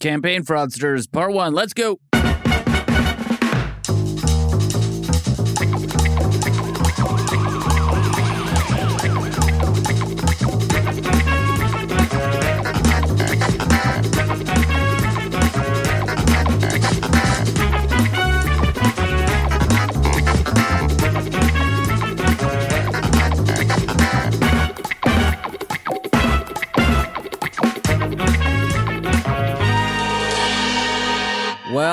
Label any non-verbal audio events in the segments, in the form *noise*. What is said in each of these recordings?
Campaign Fraudsters, Part 1. Let's go.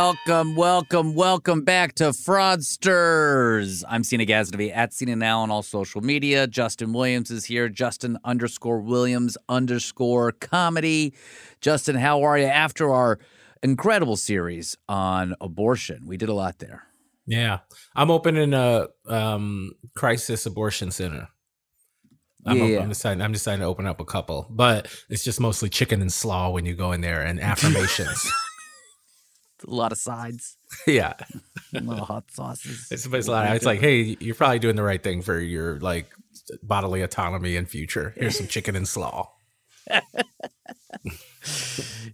Welcome, welcome, welcome back to Fraudsters. I'm Seena Ghaznavi at Seena Now on all social media. Justin Williams is here. Justin underscore Williams underscore comedy. Justin, how are you? After our incredible series on abortion, we did a lot there. Yeah, I'm opening a um, crisis abortion center. I'm, Yeah, op- yeah. I'm deciding. I'm deciding to open up a couple, but it's just mostly chicken and slaw when you go in there and *laughs* affirmations. A lot of sides, *laughs* yeah, a lot of hot sauces. it's, it's, lot- it's like, hey, you're probably doing the right thing for your like bodily autonomy and future. Here's some chicken and slaw. *laughs*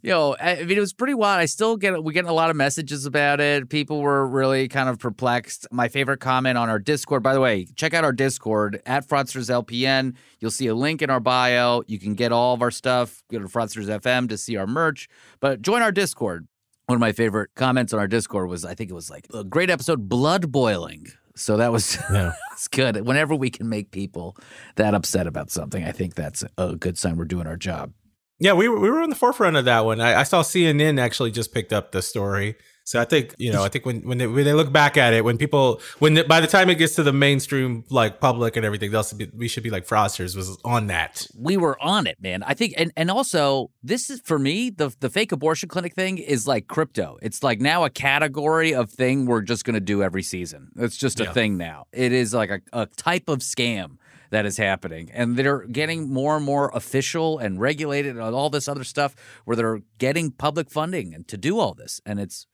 Yo, I I mean, it was pretty wild. I still get we get a lot of messages about it. People were really kind of perplexed. My favorite comment on our Discord, by the way, check out our Discord at Fraudsters LPN. You'll see a link in our bio. You can get all of our stuff. Go to Fraudsters FM to see our merch. But join our Discord. One of my favorite comments on our Discord was, I think it was like a great episode, blood boiling. So that was *laughs* Yeah. that's good. Whenever we can make people that upset about something, I think that's a good sign we're doing our job. Yeah, we were, we were on the forefront of that one. I, I saw CNN actually just picked up the story. So I think you know I think when when they, when they look back at it, when people when the, by the time it gets to the mainstream like public and everything, they'll be, we should be like Fraudsters was on that. we were on it, man. I think, and and also, this is for me the the fake abortion clinic thing is like crypto. It's like now a category of thing we're just going to do every season. It's just a Yeah. thing now. It is like a, a type of scam that is happening, and they're getting more and more official and regulated and all this other stuff where they're getting public funding and to do all this, and it's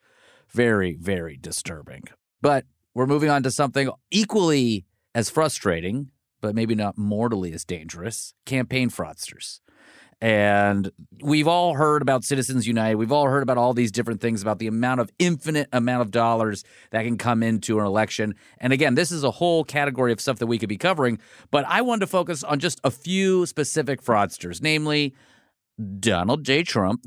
very very disturbing. But we're moving on to something equally as frustrating, but maybe not mortally as dangerous campaign fraudsters. And we've all heard about Citizens United. We've all heard about all these different things about the amount of infinite amount of dollars that can come into an election. And again, this is a whole category of stuff that we could be covering. But I wanted to focus on just a few specific fraudsters, namely Donald J. Trump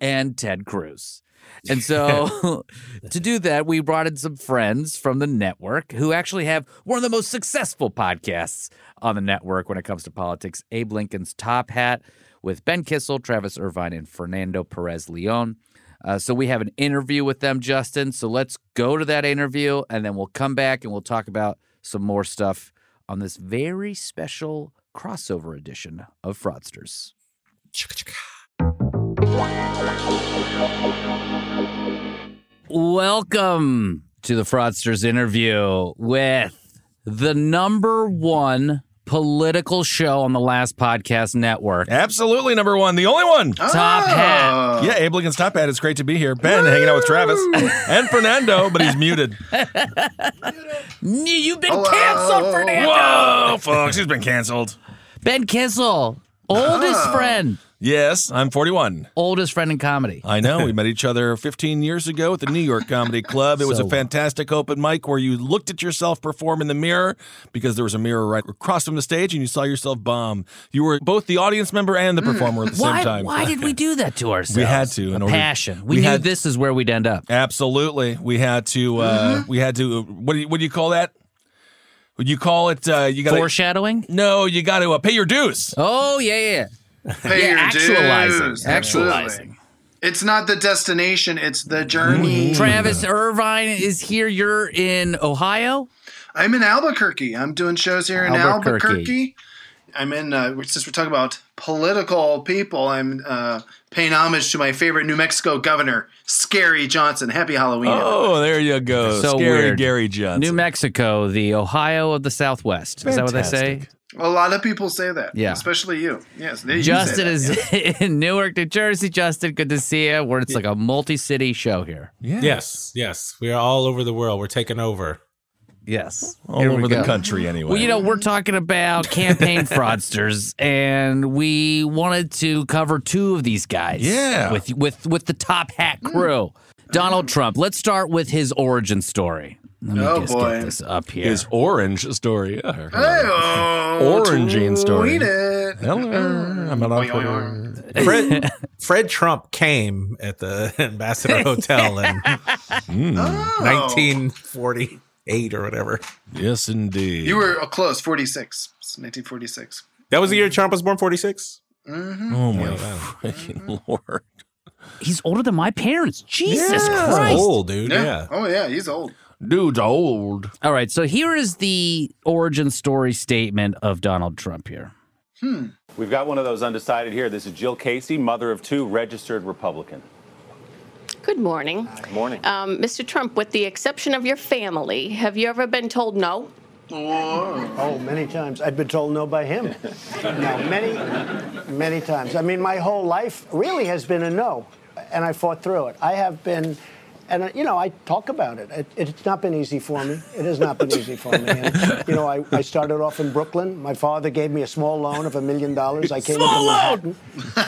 and Ted Cruz. *laughs* And so *laughs* to do that, we brought in some friends from the network who actually have one of the most successful podcasts on the network when it comes to politics Abe Lincoln's Top Hat with Ben Kissel, Travis Irvine, and Fernando Perez Leon. Uh, so we have an interview with them, Justin. So let's go to that interview and then we'll come back and we'll talk about some more stuff on this very special crossover edition of Fraudsters. Welcome to the Fraudsters interview with the number one political show on the last podcast network. Absolutely number one, the only one. Top ah. hat. Yeah, Abe Lincoln's top hat. It's great to be here. Ben hanging out with Travis *laughs* and Fernando, but he's muted. You've been canceled, Fernando. Whoa, folks, he's been canceled. Ben Kissel, oldest ah. friend. Yes, I'm 41. Oldest friend in comedy. I know. We *laughs* met each other 15 years ago at the New York Comedy Club. It was So- a fantastic open mic where you looked at yourself perform in the mirror because there was a mirror right across from the stage and you saw yourself bomb. You were both the audience member and the performer at the Why, same time. why did we do that to ourselves? We had to in order- passion. We, we knew had- this is where we'd end up. Absolutely. We had to, uh, we had to, what do you, what do you call that? Would you call it, uh, you got Foreshadowing? No, you got to uh, pay your dues. Oh, yeah, yeah. Pay Yeah, your actualizing. dues. Actualizing. It's not the destination, it's the journey. Travis Irvine is here. You're in Ohio. I'm in Albuquerque. I'm doing shows here in Albuquerque. Albuquerque. I'm in, uh, since we're talking about political people, I'm uh, paying homage to my favorite New Mexico governor, Scary Johnson. Happy Halloween. Oh, there you go. So Scary weird. Gary Johnson. New Mexico, the Ohio of the Southwest. Is that what they say? A lot of people say that. Yeah. Especially you. Yes. They, you say Justin that, is yeah. *laughs* in Newark, New Jersey. Justin, good to see you. Where it's like a multi-city show here. Yeah. Yes, yes. We are all over the world. We're taking over. Yes, All Here over the country, anyway. Well, you know, we're talking about campaign *laughs* fraudsters, and we wanted to cover two of these guys. Yeah. with with with the top hat crew. Donald Trump. Let's start with his origin story. Let me Oh, just boy. get this up here. his orange story. Hey-oh, Orangine story. tweet it. Hello, I'm an operator. Fred *laughs* Fred Trump came at the *laughs* Ambassador Hotel in Oh. 1948 or whatever. Yes, indeed. You were close, 46. It's 1946. That was the year Trump was born. 46. Oh my freaking lord! He's older than my parents. Jesus That's Christ! old, dude. Yeah. Yeah. Oh, yeah, he's old. Dude's old. All right, so here is the origin story statement of Donald Trump here. Hmm. We've got one of those undecided here. This is Jill Casey, mother of two, registered Republican. Good morning. Good morning. Um, Mr. Trump, with the exception of your family, have you ever been told no? Oh, many times. I've been told no by him. *laughs* no, many, many times. I mean, my whole life really has been a no, and I fought through it. I have been, and uh, you know, I talk about it. it. It's not been easy for me. It has not been easy for me. And, you know, I, I started off in Brooklyn. My father gave me a small loan of a million dollars. I came into Manhattan,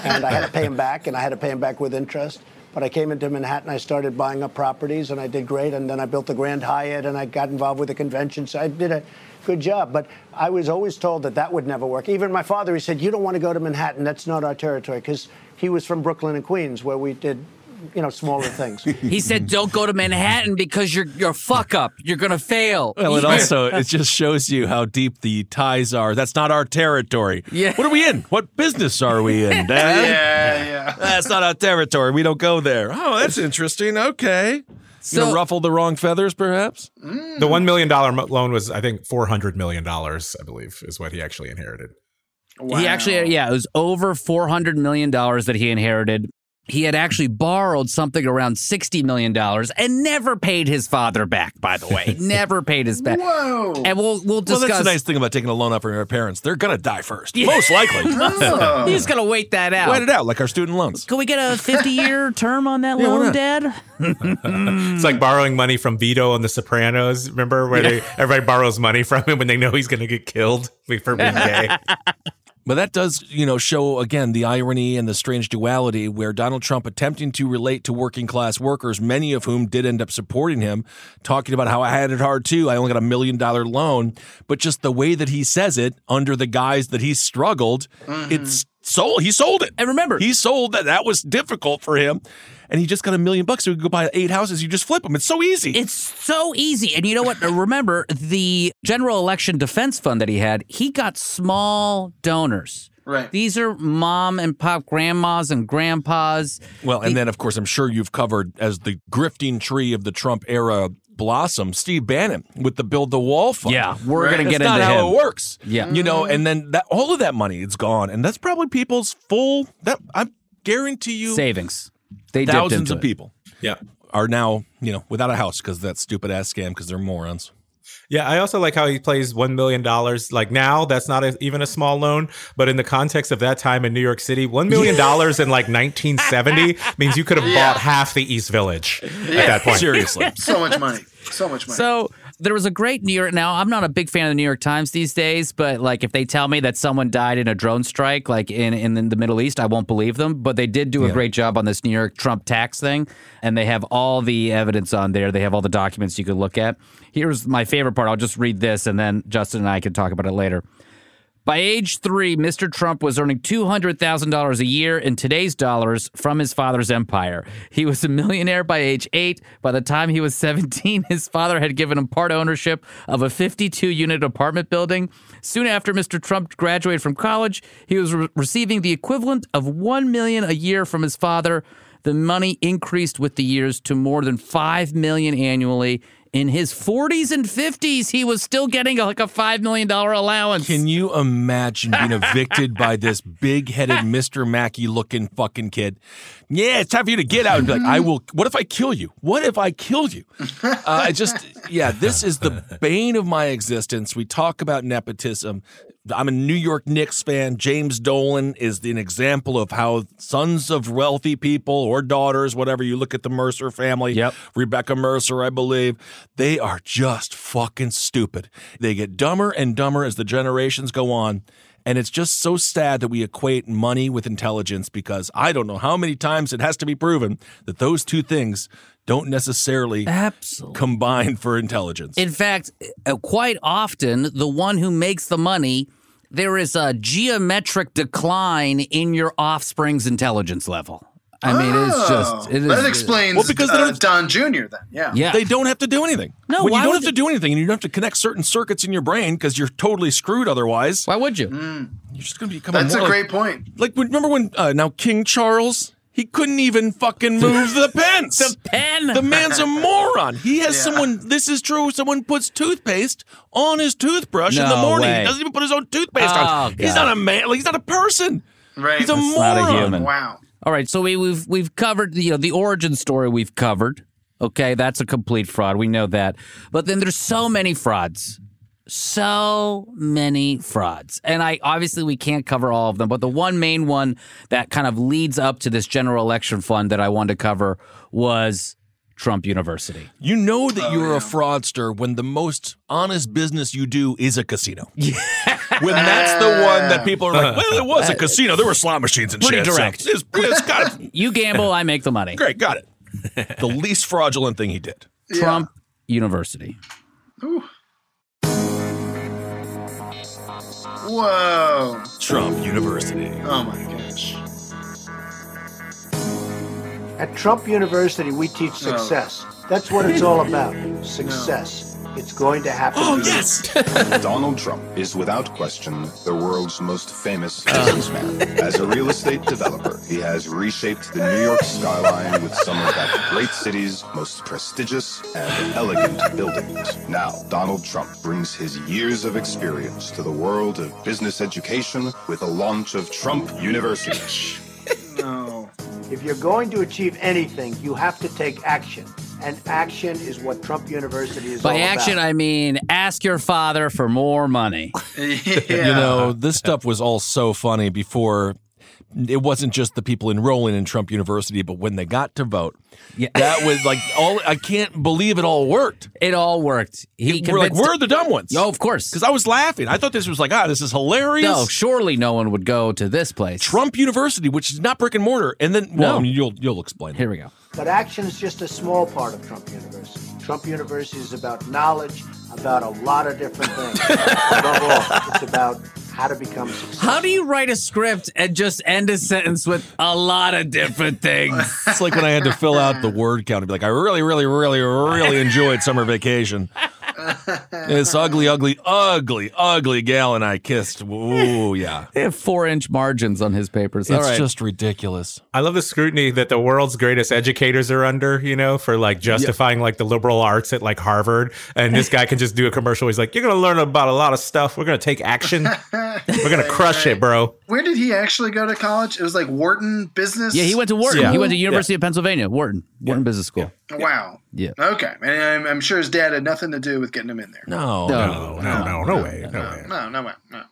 and I had to pay him back, and I had to pay him back with interest. But I came into Manhattan, I started buying up properties, and I did great. And then I built the Grand Hyatt, and I got involved with the convention. So I did a good job. But I was always told that that would never work. Even my father, he said, "You don't want to go to Manhattan. That's not our territory," because he was from Brooklyn and Queens, where we did, you know, smaller things. *laughs* He said, "Don't go to Manhattan because you're you're a fuck up. You're gonna fail." Well, it *laughs* also it just shows you how deep the ties are. That's not our territory. Yeah. What are we in? What business are we in, *laughs* Dad? Yeah, yeah. That's not our territory. We don't go there. Oh, that's interesting. Okay. So- Gonna ruffle the wrong feathers, perhaps? Mm. The $1 million loan was, I think, $400 million, I believe, is what he actually inherited. He actually, yeah, it was over four hundred million dollars that he inherited. He had actually borrowed something around sixty million dollars and never paid his father back. By the way, *laughs* never paid his back. Whoa. And we'll we'll discuss. Well, that's the nice thing about taking a loan out from your parents. They're gonna die first, most likely. *laughs* He's gonna wait that out. Wait it out, like our student loans. Can we get a fifty-year *laughs* term on that Yeah, loan, not? Dad? It's like borrowing money from Vito on The Sopranos. Remember where they everybody borrows money from him when they know he's going to get killed for being gay? But that does, you know, show again the irony and the strange duality where Donald Trump attempting to relate to working class workers, many of whom did end up supporting him, talking about how I had it hard too. I only got a million dollar loan, but just the way that he says it under the guise that he struggled, mm-hmm. it's sold. He sold it. And remember- he sold that that was difficult for him, and he just got a million bucks. So he could go buy eight houses. You just flip them. It's so easy. It's so easy. And you know what? Remember the general election defense fund that he had, he got small donors. Right. These are mom and pop grandmas and grandpas. Well, and then of course, I'm sure you've covered as the grifting tree of the Trump era blossom, Steve Bannon with the Build the Wall fund. Yeah, we're Right. gonna That's get not into how him. it works. Yeah. you know, mm-hmm. and then that all of that money it's gone, and that's probably people's full. That I guarantee you, Savings. They thousands into of it. people Yeah. are now you know without a house because that stupid ass scam because they're morons. Yeah, I also like how he plays $1 million. Like now, that's not a, even a small loan, but in the context of that time in New York City, $1 million in like 1970 *laughs* means you could have bought half the East Village at that point. Seriously. So much money. So much money. So there was a great New York. Now, I'm not a big fan of the New York Times these days, but like if they tell me that someone died in a drone strike, like in, in the Middle East, I won't believe them. But they did do a great job on this New York Trump tax thing, and they have all the evidence on there. They have all the documents you could look at. Here's my favorite part. I'll just read this, and then Justin and I can talk about it later. By age three, Mr. Trump was earning $200,000 a year in today's dollars from his father's empire. He was a millionaire by age eight. By the time he was 17, *laughs* his father had given him part ownership of a 52 unit apartment building. Soon after Mr. Trump graduated from college, he was re- receiving the equivalent of 1 million a year from his father. The money increased with the years to more than 5 million annually. In his 40s and 50s, he was still getting like a $5 million allowance. Can you imagine being evicted by this big headed *laughs* Mr. Mackey looking fucking kid? Yeah, it's time for you to get out and be like, I will. What if I kill you? What if I kill you? Uh, I just, yeah, this is the bane of my existence. We talk about nepotism. I'm a New York Knicks fan. James Dolan is an example of how sons of wealthy people or daughters, whatever you look at the Mercer family, Yep. Rebekah Mercer, I believe, they are just fucking stupid. They get dumber and dumber as the generations go on. And it's just so sad that we equate money with intelligence because I don't know how many times it has to be proven that those two things don't necessarily Absolutely. combine for intelligence. In fact, uh, quite often, the one who makes the money, there is a geometric decline in your offspring's intelligence level. I mean, it's just it is, Oh, that explains Well, because they uh, don't- Don Jr. Then, yeah. Yeah, They don't have to do anything. No, when why you don't would have to do anything and you don't have to connect certain circuits in your brain because you're totally screwed otherwise, Why would you? you're just going to become That's a more great point. Like, remember when uh, now King Charles, he couldn't even fucking move the *laughs* pence. The pen. The man's a moron. He has Yeah. someone. This is true. Someone puts toothpaste on his toothbrush in the morning. way. He doesn't even put his own toothpaste Oh, on. He's not a man. Like, he's not a person. Right. He's a That's not a moron. human. Wow. All right, so we, we've we've covered you know the origin story we've covered. Okay, that's a complete fraud. We know that. But then there's so many frauds. So many frauds. And I obviously we can't cover all of them, but the one main one that kind of leads up to this general election fund that I wanted to cover was Trump University. You know that oh, you're a fraudster when the most honest business you do is a casino. Yeah. *laughs* when that's the one that people are like, *laughs* well, it was a casino. There were slot machines and Pretty shit. so direct. it's, it's got it. *laughs* You gamble, I make the money. Great, got it. The least fraudulent thing he did. *laughs* Trump University. Whoa. Trump University. Oh my gosh. At Trump University, we teach success. That's what it's all about. Success. It's going to happen. Oh, yes. *laughs* Donald Trump is without question the world's most famous businessman. As a real estate developer, he has reshaped the New York skyline with some of that great city's most prestigious and elegant buildings. Now, Donald Trump brings his years of experience to the world of business education with the launch of Trump University. *laughs* No. If you're going to achieve anything, you have to take action. And action is what Trump University is all By about. action, I mean ask your father for more money. Yeah. *laughs* You know, this stuff was all so funny before. It wasn't just the people enrolling in Trump University, but when they got to vote, Yeah. that was like all. I can't believe it all worked. It all worked. He We're like, we're the dumb ones. Oh, of course. Because I was laughing. I thought this was like, ah, this is hilarious. No, surely no one would go to this place. Trump University, which is not brick and mortar, and then well, No. I mean, you'll you'll explain. Here we go. But action is just a small part of Trump University. Trump University is about knowledge, about a lot of different things. *laughs* Above all, it's about how to become successful. How do you write a script and just end a sentence with a lot of different things? It's like when I had to fill out the word count and be like, I really, really, really, really enjoyed summer vacation. *laughs* *laughs* this ugly, ugly, ugly, ugly gal and I kissed. Ooh, *laughs* yeah. they have four inch margins on his papers. It's All right. just ridiculous. I love the scrutiny that the world's greatest educators are under, you know, for like justifying like the liberal arts at like Harvard. And this guy can just do a commercial. He's like, You're going to learn about a lot of stuff. We're going to take action. We're going *laughs* to crush it, bro. Where did he actually go to college? It was like Wharton Business. yeah, he went to Wharton. Yeah. He went to University of Pennsylvania, Wharton, Wharton Business School. Wow. Yeah. Okay, and I'm, I'm sure his dad had nothing to do with getting him in there. No. No. No, no, no, no way. No way. No, no way. No.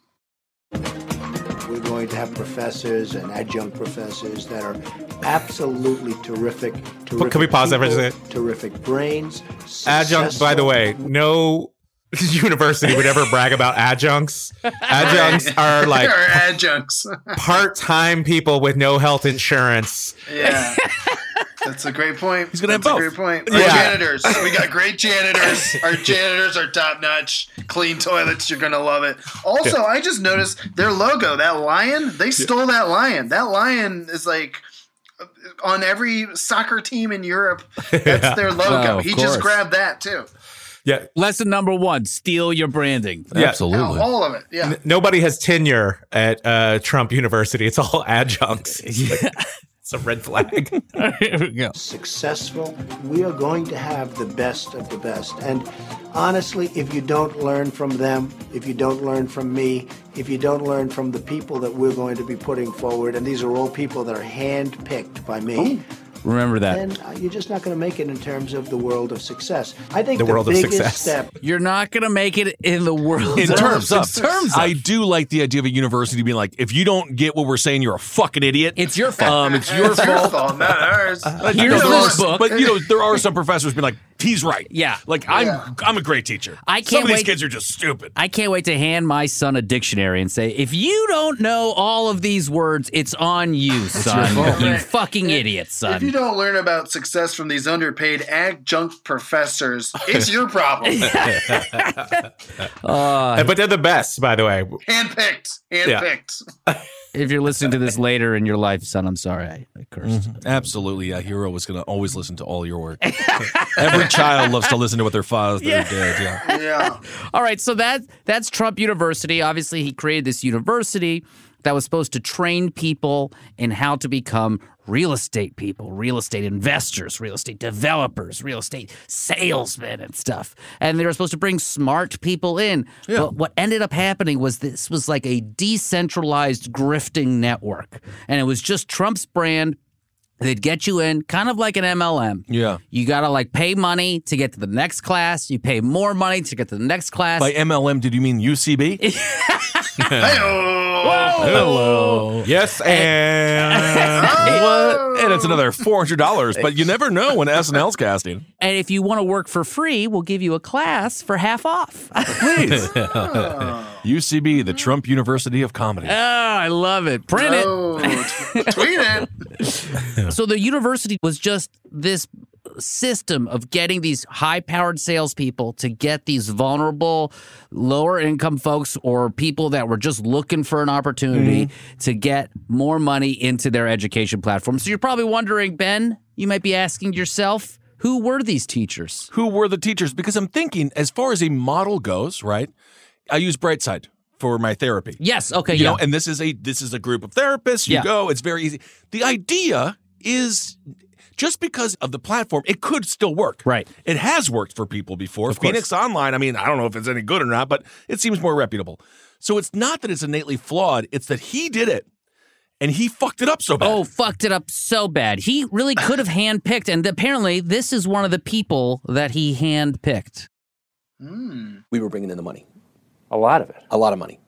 We're going to have professors and adjunct professors that are absolutely terrific. terrific Can we pause there for a second? Terrific brains. Adjunct, by the way, no *laughs* university would ever brag about adjuncts. Adjuncts are like adjuncts. *laughs* part-time people with no health insurance. yeah. That's a great point. He's gonna have That's a both. great point. Our Yeah. janitors. We got *laughs* great janitors. Our janitors are top notch. Clean toilets. You're gonna love it. Also, I just noticed their logo, that lion. They stole that lion. That lion is like on every soccer team in Europe. *laughs* That's Yeah. their logo. Oh, he course. just grabbed that too. Yeah, Lesson number one: steal your branding. Yeah. Absolutely. All of it. Yeah. nobody has tenure at uh, Trump University. It's all *laughs* adjuncts. It's, like- it's a red flag. *laughs* Here we go. successful, we are going to have the best of the best. And honestly, if you don't learn from them, if you don't learn from me, if you don't learn from the people that we're going to be putting forward, and these are all people that are handpicked by me, Remember that. then uh, you're just not going to make it in terms of the world of success. I think The the, world of biggest success. step You're not going to make it in the world. in of terms of, terms of. I do like the idea of a university being like, if you don't get what we're saying, you're a fucking idiot. It's your fault. Um, it's your It's your fault. fault, not ours. But, you Here's know, this are- book. But you know, there are some professors being like, he's right. Yeah. Like I'm, Yeah. I'm a great teacher. I can't Some of these wait- kids are just stupid. I can't wait to hand my son a dictionary and say, if you don't know all of these words, it's on you, son. You Right. fucking idiot, son. If you don't learn about success from these underpaid adjunct professors, it's your problem. *laughs* *laughs* but they're the best, by the way. Handpicked. Handpicked. If you're listening to this *laughs* later in your life, son, I'm sorry I, I cursed. Mm-hmm. Absolutely, yeah. Hero was going to always listen to all your work. *laughs* Every child loves to listen to what their father did. Yeah. Yeah. *laughs* All right, so that that's Trump University. Obviously, he created this university that was supposed to train people in how to become real estate people, real estate investors, real estate developers, real estate salesmen and stuff. And they were supposed to bring smart people in. But what ended up happening was this was like a decentralized grifting network. And it was just Trump's brand. They'd get you in kind of like an MLM. Yeah. You got to like pay money to get to the next class. You pay more money to get to the next class. By MLM, did you mean UCB? *laughs* Hello. Hello. Yes, and *laughs* what? And it's another four hundred dollars. But you never know when SNL's casting. And if you want to work for free, we'll give you a class for half off. Please. *laughs* UCB, the Trump University of Comedy. Oh, I love it. Print it. Oh, t- tweet it. *laughs* So the university was just this system of getting these high-powered salespeople to get these vulnerable, lower-income folks or people that were just looking for an opportunity mm-hmm. to get more money into their education platform. So you're probably wondering, Ben, you might be asking yourself, who were these teachers? Who were the teachers? Because I'm thinking, as far as a model goes, right? I use Brightside for my therapy. Yes. Okay. you yeah. know and this is a this is a group of therapists you Yeah. go it's very easy the idea is just because of the platform it could still work Right. it has worked for people before course. phoenix online i mean i don't know if it's any good or not but it seems more reputable so it's not that it's innately flawed it's that he did it and he fucked it up so bad Oh, fucked it up so bad. He really could have *laughs* handpicked, and apparently, this is one of the people that he handpicked. Hmm. we were bringing in the money, A lot of it. a lot of money.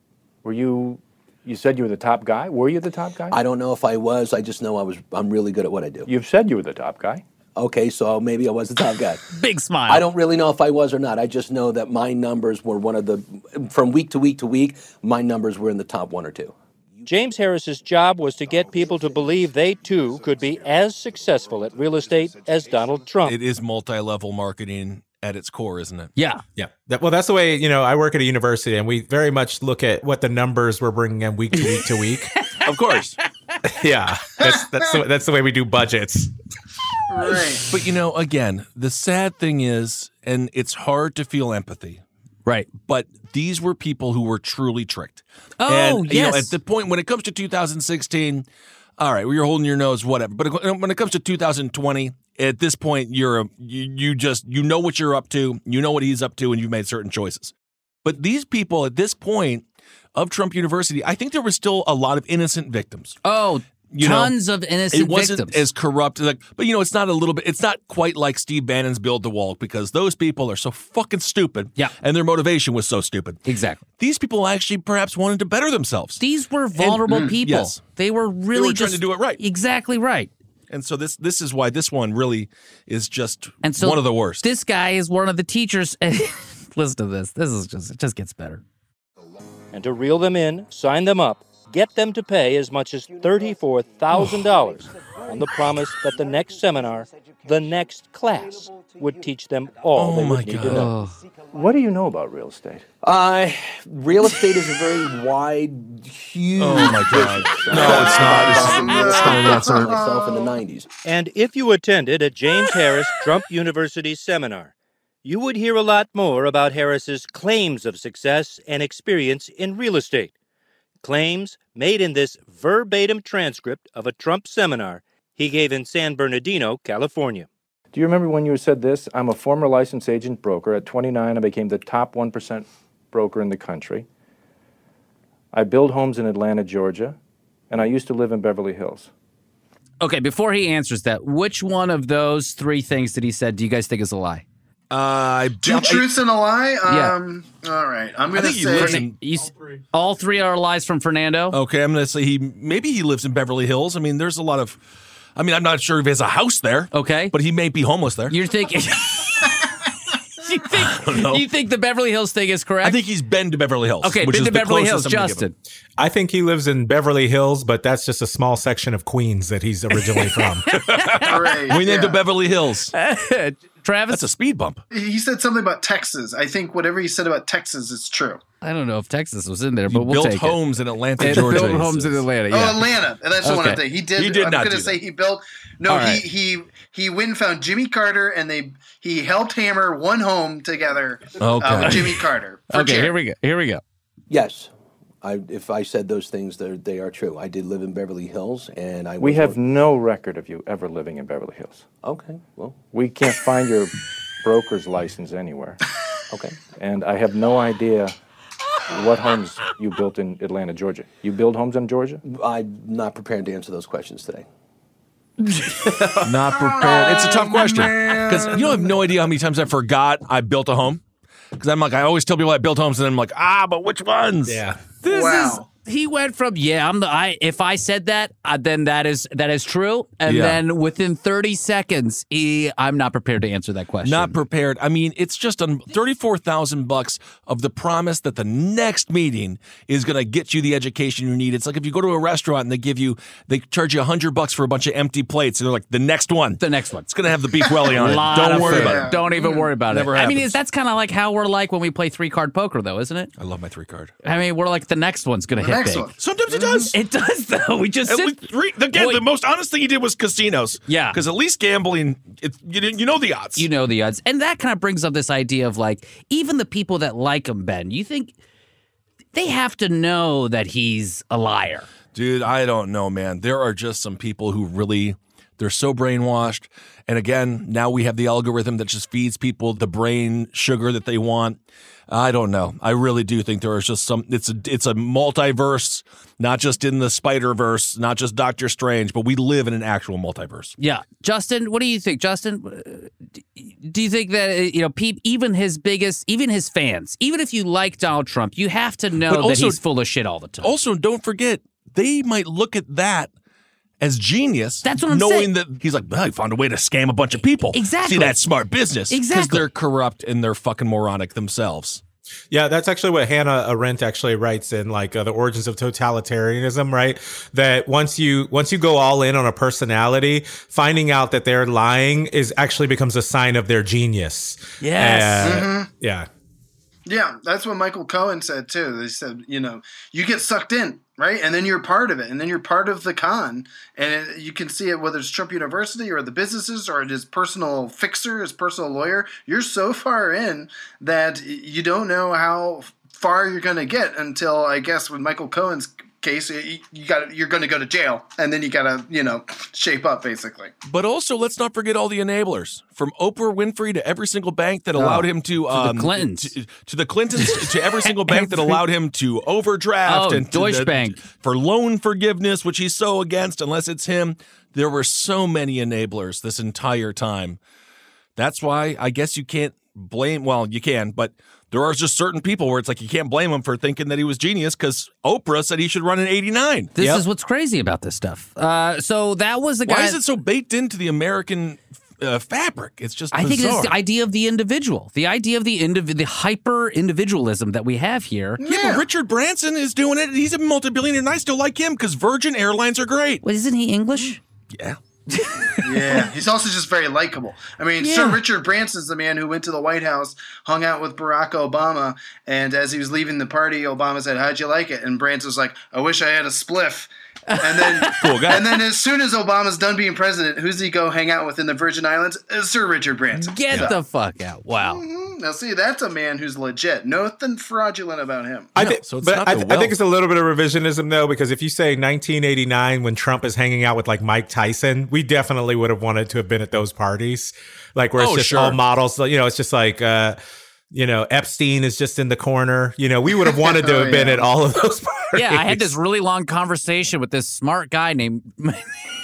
Were you? You said you were the top guy. Were you the top guy? I don't know if I was. I just know I was. I'm really good at what I do. You've said you were the top guy. Okay, so maybe I was the top guy. *laughs* Big smile. I don't really know if I was or not. I just know that my numbers were one of the, from week to week to week, my numbers were in the top one or two. James Harris's job was to get people to believe they too could be as successful at real estate as Donald Trump. it is multi-level marketing at its core isn't it Yeah. yeah. That, well, that's the way you know. I work at a university, and we very much look at what the numbers we're bringing in week to week to week. *laughs* of course *laughs* yeah, that's that's the, that's the way we do budgets. Right. but you know again the sad thing is and it's hard to feel empathy Right. but these were people who were truly tricked. Oh, and, You know, yes. at the point when it comes to 2016, all right, well, you're holding your nose, whatever. But when it comes to 2020, at this point, you're a, you, you just you know what you're up to, you know what he's up to, and you've made certain choices. But these people at this point of Trump University, I think there was still a lot of innocent victims. Oh, You know, Tons of innocent it wasn't victims. as corrupt. Like, but you know, it's not a little bit. It's not quite like Steve Bannon's build the wall because those people are so fucking stupid. Yeah, and their motivation was so stupid. Exactly. These people actually perhaps wanted to better themselves. These were vulnerable And- people. Yes. They were really were trying just to do it right. Exactly right. And so this this is why this one really is just And so one of the worst. This guy is one of the teachers. *laughs* Listen to this. This is just it just gets better. And to reel them in, sign them up, get them to pay as much as $34,000 on the promise that the next seminar, the next class, would teach them all Oh they my would need to God. know. What do you know about real estate? Uh, real estate is a very wide, huge. Oh my God. No, it's not. It's- it's not. That's not- myself in the '90s. And if you attended a James Harris Trump University seminar, you would hear a lot more about Harris's claims of success and experience in real estate. Claims made in this verbatim transcript of a Trump seminar he gave in San Bernardino, California. Do you remember when you said this? I'm a former licensed agent broker. At 29, I became the top 1% broker in the country. I build homes in Atlanta, Georgia, and I used to live in Beverly Hills. Okay, before he answers that, which one of those three things that he said do you guys think is a lie? Uh, Two truths and a lie. Yeah. Um, All right, I'm gonna think he say. lives in. You s- all three are lies from Fernando. Okay, I'm gonna say he maybe he lives in Beverly Hills. I mean, there's a lot of. I mean, I'm not sure if he has a house there. Okay, but he may be homeless there. You're thinking. *laughs* you think you think the Beverly Hills thing is correct? I think he's been to Beverly Hills. Okay, which been is to the Beverly Hills, closest gonna give Justin. I think he lives in Beverly Hills, but that's just a small section of Queens that he's originally from. *laughs* Right, We named yeah. it Beverly Hills. *laughs* Travis, That's a speed bump. He said something about Texas. I think whatever he said about Texas is true. I don't know if Texas was in there, He but we'll built take homes it. in Atlanta, They Georgia. built homes in Atlanta. Oh, Atlanta. And that's the one Okay. I'm. He did. He did I'm not gonna say that. he built. No, All he he he went and found Jimmy Carter, and they he helped hammer one home together uh, Okay. with Jimmy Carter. Okay, charity. here we go. Here we go. Yes, I, if I said those things, they're, true. I did live in Beverly Hills, and I We was have no record of you ever living in Beverly Hills. Okay, well, We can't find your *laughs* broker's license anywhere. *laughs* okay. And I have no idea what homes you built in Atlanta, Georgia. You build homes in Georgia? I'm not prepared to answer those questions today. *laughs* Not prepared. It's a tough question because you have no idea how many times I forgot I built a home. Because I'm like, I always tell people I built homes, and then I'm like, ah, but which ones? yeah. This Wow. He went from yeah I'm the I if I said that uh, then that is that is true and Yeah. then within 30 seconds he I'm not prepared to answer that question. Not prepared. I mean, it's just on thirty-four thousand bucks of the promise that the next meeting is going to get you the education you need. It's like if you go to a restaurant and they give you, they charge you a hundred bucks for a bunch of empty plates, and they're like, the next one, the next one. it's going to have the beef welly on it. *laughs* Don't worry food. about it. Don't even worry about Never it. I mean, is- that's kind of like how we're like when we play three card poker, though, isn't it? I love my three card. I mean, we're like the next one's going to hit next big. one. Sometimes it mm-hmm. does. It does, though. We just At sit. least three- again, Well, the most honest thing he did was casinos. Yeah. because at least gambling, it, you, you know the odds. you know the odds, and that kind of brings up this idea of like even the people that like him, Ben. You think they have to know that he's a liar? Dude, I don't know, man. There are just some people who really they're so brainwashed. And again, now we have the algorithm that just feeds people the brain sugar that they want. I don't know. I really do think there is just some it's a it's a multiverse, not just in the Spider-Verse, not just Doctor Strange, but we live in an actual multiverse. Yeah, Justin, what do you think, Justin? uh, Do you think that uh, you know, peep, even his biggest, even his fans, even if you like Donald Trump, you have to know But that also- he's full of shit all the time. Also, don't forget, they might look at that as genius. That's what I'm knowing saying. that he's like, well, he found a way to scam a bunch of people. Exactly. See, that's smart business. Exactly. Because they're corrupt and they're fucking moronic themselves. Yeah, that's actually what Hannah Arendt actually writes in like uh, the origins of totalitarianism, right? That once you once you go all in on a personality, finding out that they're lying is actually becomes a sign of their genius. Yes. Uh, Mhm. Yeah. Yeah, that's what Michael Cohen said too. They said, you know, you get sucked in, right? And then you're part of it, and then you're part of the con, and it, you can see it whether it's Trump University or the businesses or his personal fixer, his personal lawyer. You're so far in that you don't know how far you're going to get until I guess with Michael Cohen's case, you, you got you're going to go to jail, and then you got to you know shape up basically. But also, let's not forget all the enablers from Oprah Winfrey to every single bank that allowed Oh, him to, to the um, Clintons. to, to the Clintons, to every single bank that *laughs* allowed him to overdraft Oh, and to Deutsche the- Bank. for loan forgiveness, which he's so against unless it's him. There were so many enablers this entire time. That's why I guess you can't blame. Well, you can, but there are just certain people where it's like you can't blame him for thinking that he was genius because Oprah said he should run in '89. This is what's crazy about this stuff. Uh, so that was the guy. Why is it so baked into the American uh, fabric? It's just I think it's the idea of the individual, the idea of the indiv- the hyper individualism that we have here. Yeah, but Richard Branson is doing it. and He's a multi-billionaire, and I still like him because Virgin Airlines are great. Well, isn't he English? Yeah. Yeah, he's also just very likable. I mean, Sir Richard Branson's the man who went to the White House, hung out with Barack Obama, and as he was leaving the party, Obama said, "How'd you like it?" And Branson's like, "I wish I had a spliff." And then, Cool guy. and then as soon as Obama's done being president, who's he go hang out with in the Virgin Islands? Uh, Sir Richard Branson. Get So- the fuck out! Wow. Mhm. Now, see, that's a man who's legit. Nothing fraudulent about him. I think, but I, I think it's a little bit of revisionism though, because if you say 1989 when Trump is hanging out with like Mike Tyson, we definitely would have wanted to have been at those parties, like where it's Oh, just sure. all models. You know, it's just like, uh, you know, Epstein is just in the corner. You know, we would have wanted to Oh, *laughs* have been yeah. at all of those parties. Yeah, I had this really long conversation with this smart guy named *laughs* *laughs*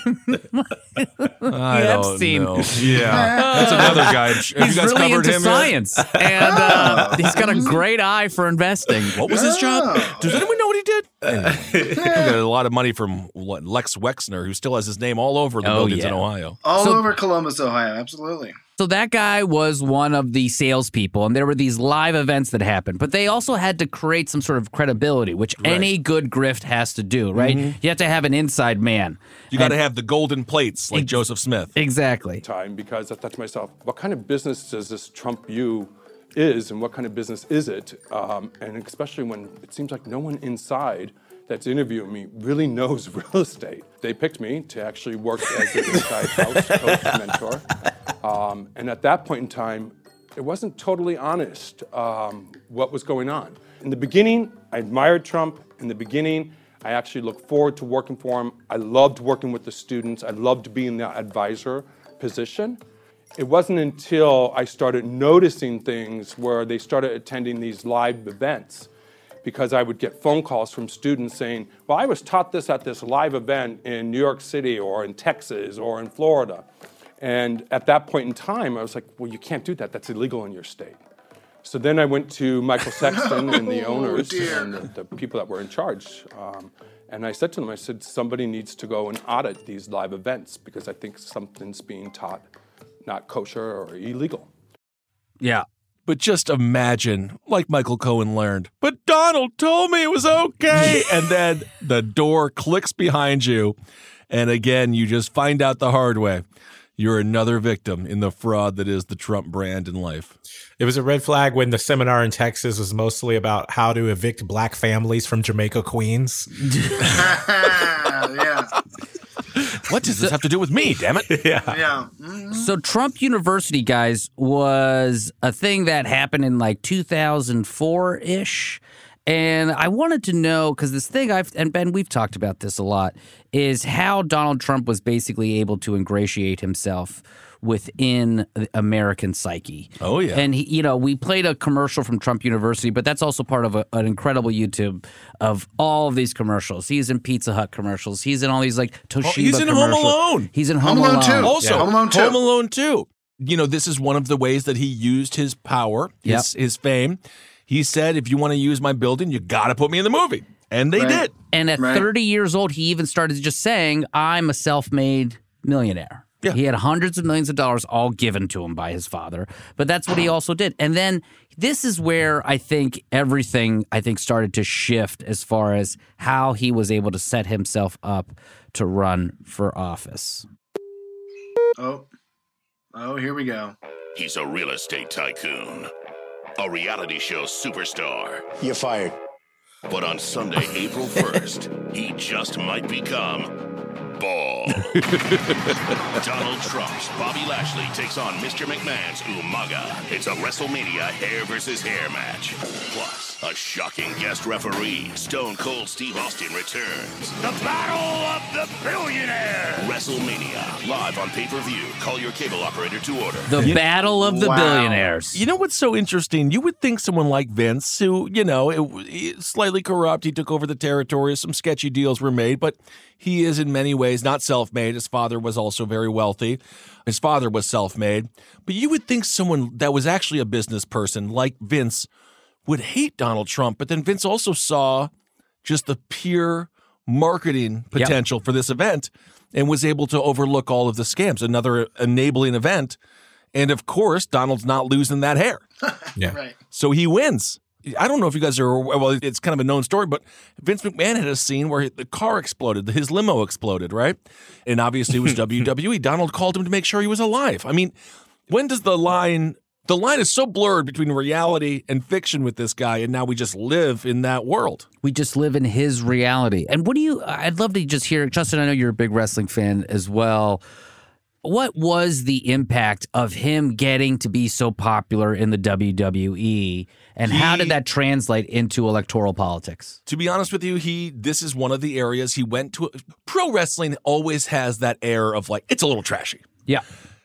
I don't Epstein. know. Yeah, that's another guy. Have you He's guys really covered into him yet? science, and uh, he's got a great eye for investing. What was his job? Does anyone know what he did? he got a lot of money from Les Wexner, who still has his name all over the Oh, buildings in. Ohio. All So- over Columbus, Ohio. Absolutely. So that guy was one of the salespeople, and there were these live events that happened. But they also had to create some sort of credibility, which any good grift has to do, right? Mhm. You have to have an inside man. You got to have the golden plates like Joseph Smith. Exactly. time because I thought to myself, what kind of business does this Trump you is, and what kind of business is it? Um, and especially when it seems like no one inside that's interviewing me really knows *laughs* real estate. They picked me to actually work as their inside house coach mentor. Um, and at that point in time, it wasn't totally honest um, what was going on. In the beginning, I admired Trump. In the beginning, I actually looked forward to working for him. I loved working with the students. I loved being the advisor position. It wasn't until I started noticing things where they started attending these live events because I would get phone calls from students saying, Well, I was taught this at this live event in New York City or in Texas or in Florida. And at that point in time, I was like, Well, you can't do that. That's illegal in your state. So then I went to Michael *laughs* Sexton and the Oh, owners dear. and the, the people that were in charge. Um, and I said to them, I said, somebody needs to go and audit these live events because I think something's being taught not kosher or illegal. Yeah. But just imagine, like Michael Cohen learned, but Donald told me it was okay. *laughs* and then the door clicks behind you. And again, you just find out the hard way. You're another victim in the fraud that is the Trump brand in life. It was a red flag when the seminar in Texas was mostly about how to evict black families from Jamaica, Queens. *laughs* *laughs* yeah. What does this have to do with me, damn it? *laughs* yeah. Yeah. Mm-hmm. So Trump University, guys, was a thing that happened in like 2004 ish. And I wanted to know because this thing I've and Ben, we've talked about this a lot, is how Donald Trump was basically able to ingratiate himself within American psyche. Oh, yeah. And he, you know, we played a commercial from Trump University, but that's also part of a, an incredible YouTube of all of these commercials. He's in Pizza Hut commercials. He's in all these like oh, Toshiba Oh, he's in Home. Alone. He's in Home, Alone. too. Also, Home Alone 2. Home Alone 2. You know, this is one of the ways that he used his power, his, his fame. He said, if you want to use my building, you got to put me in the movie. And they did. And at Right. 30 years old, he even started just saying, I'm a self made millionaire. Yeah. He had hundreds of millions of dollars all given to him by his father, but that's what he also did. And then this is where I think everything I think started to shift as far as how he was able to set himself up to run for office. Oh. Oh, here we go. He's a real estate tycoon, a reality show superstar. You're fired. But on Sunday, April 1st, he just might become ball. *laughs* Donald Trump's Bobby Lashley takes on Mr. McMahon's Umaga. It's a WrestleMania hair versus hair match. Plus, a shocking guest referee, Stone Cold Steve Austin returns. The Battle of the Billionaire. WrestleMania, live on pay-per-view. Call your cable operator to order. The Battle of the Billionaires. You know what's so interesting? You would think someone like Vince, who, you know, it, he- slightly corrupt, he took over the territory, some sketchy deals were made, but he is in many ways not self made. His father was also very wealthy. His father was self made. But you would think someone that was actually a business person like Vince would hate Donald Trump. But then Vince also saw just the pure marketing potential for this event and was able to overlook all of the scams. Another enabling event. And of course, Donald's not losing that hair. *laughs* Yeah. Right. So he wins. I don't know if you guys are well. It's kind of a known story, but Vince McMahon had a scene where the car exploded, his limo exploded, right? And obviously it was *laughs* WWE. Donald called him to make sure he was alive. I mean, when does the line? The line is so blurred between reality and fiction with this guy, and now we just live in that world. We just live in his reality. And what do you, I'd love to just hear, Justin, I know you're a big wrestling fan as well. What was the impact of him getting to be so popular in the WWE? And how did that translate into electoral politics? To be honest with you, he this is one of the areas he went to. Pro wrestling always has that air of like it's a little trashy. Yeah.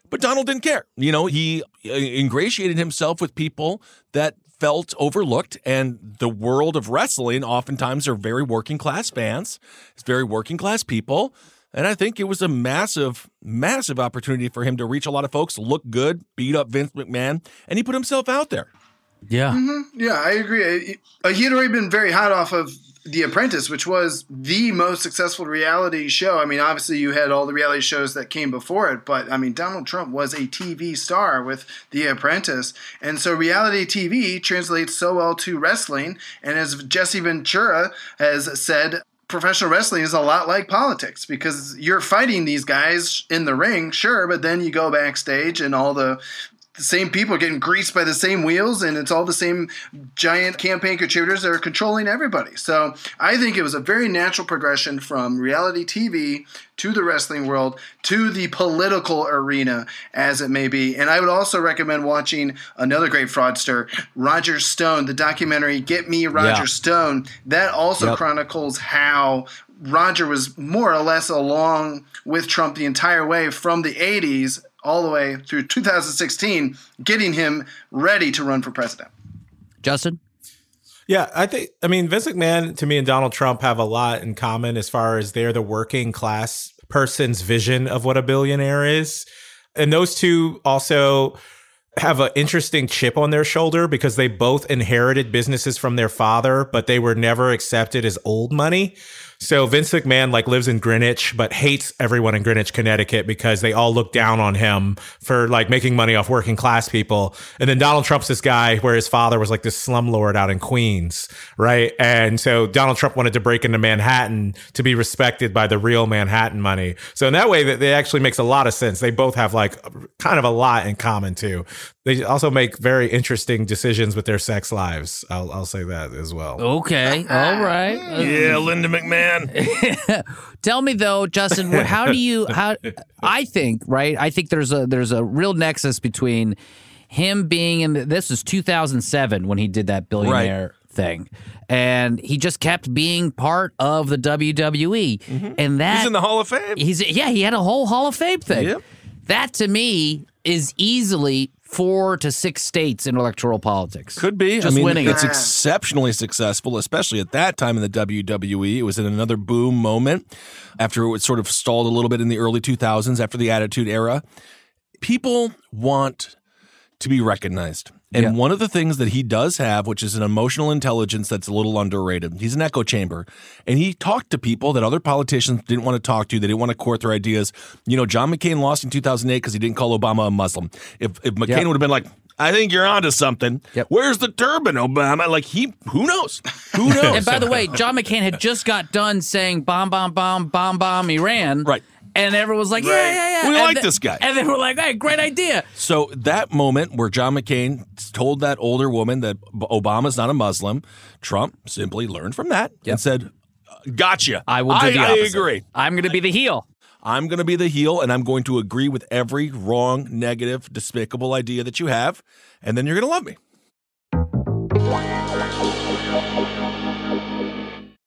But Donald didn't care. You know, he uh, ingratiated himself with people that felt overlooked and the world of wrestling oftentimes are very working class fans. It's very working class people. And I think it was a massive, massive opportunity for him to reach a lot of folks, look good, beat up Vince McMahon, and he put himself out there. Yeah. hmm Yeah, I agree. Uh, He had already been very hot off of The Apprentice, which was the most successful reality show. I mean, obviously, you had all the reality shows that came before it, but I mean, Donald Trump was a TV star with The Apprentice. And so, reality TV translates so well to wrestling. And as Jesse Ventura has said, professional wrestling is a lot like politics because you're fighting these guys in the ring, sure, but then you go backstage and all the the same people are getting greased by the same wheels, and it's all the same giant campaign contributors that are controlling everybody. So I think it was a very natural progression from reality TV to the wrestling world to the political arena, as it may be. And I would also recommend watching another great fraudster, Roger Stone, the documentary Get Me Roger Yeah. Stone. That also Yep. chronicles how Roger was more or less along with Trump the entire way from the 80s all the way through 2016, getting him ready to run for president. Justin? Yeah, I think I mean Vince McMahon to me and Donald Trump have a lot in common as far as they're the working class person's vision of what a billionaire is. And those two also have an interesting chip on their shoulder because they both inherited businesses from their father, but they were never accepted as old money. So Vince McMahon like lives in Greenwich, but hates everyone in Greenwich, Connecticut because they all look down on him for like making money off working class people. And then Donald Trump's this guy where his father was like this slumlord out in Queens, right? And so Donald Trump wanted to break into Manhattan to be respected by the real Manhattan money. So in that way, that that actually makes a lot of sense. They both have like kind of a lot in common too. They also make very interesting decisions with their sex lives. I'll, I'll say that as well. Okay. All right. Yeah, Linda McMahon. *laughs* Tell me though, Justin, how do you how I think, right? I think there's a there's a real nexus between him being in the, this is 2007 when he did that billionaire thing. And he just kept being part of the WWE. Mm-hmm. And that He's in the Hall of Fame. He's yeah, he had a whole Hall of Fame thing. Yep. That to me is easily four to six states in electoral politics. Could be. Just I mean, winning it's it. exceptionally successful, especially at that time in the WWE. It was in another boom moment after it was sort of stalled a little bit in the early 2000s after the Attitude Era. People want to be recognized. And Yeah. one of the things that he does have, which is an emotional intelligence that's a little underrated, he's an echo chamber. And he talked to people that other politicians didn't want to talk to. They didn't want to court their ideas. You know, John McCain lost in 2008 because he didn't call Obama a Muslim. If, if McCain Yeah. would have been like, I think you're onto something. Yep. Where's the turban, Obama? Like he, who knows? *laughs* Who knows? And by the way, John McCain had just got done saying bomb, bomb, bomb, bomb, bomb Iran. Right. And everyone was like, yeah, yeah, yeah. We And like th- this guy. And they were like, hey, great idea. So that moment where John McCain told that older woman that B- Obama's not a Muslim, Trump simply learned from that and said, "Gotcha. I will do I, the I opposite. agree." I'm going to be the heel. I'm going to be the heel and I'm going to agree with every wrong, negative, despicable idea that you have. And then you're going to love me.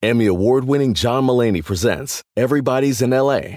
Emmy award winning John Mulaney presents Everybody's in LA,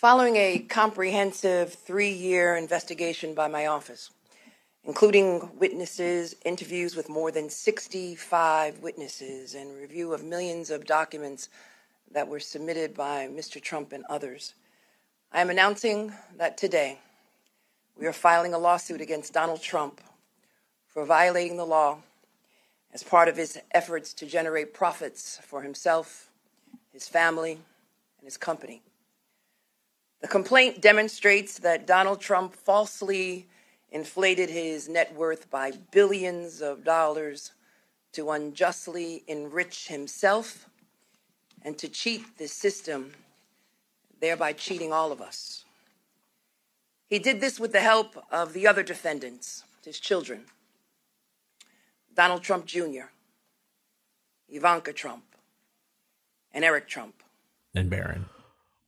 Following a comprehensive three year investigation by my office, including witnesses, interviews with more than 65 witnesses, and review of millions of documents that were submitted by Mr. Trump and others, I am announcing that today we are filing a lawsuit against Donald Trump for violating the law as part of his efforts to generate profits for himself, his family, and his company. The complaint demonstrates that Donald Trump falsely inflated his net worth by billions of dollars to unjustly enrich himself and to cheat the system, thereby cheating all of us. He did this with the help of the other defendants, his children Donald Trump Jr., Ivanka Trump, and Eric Trump. And Barron.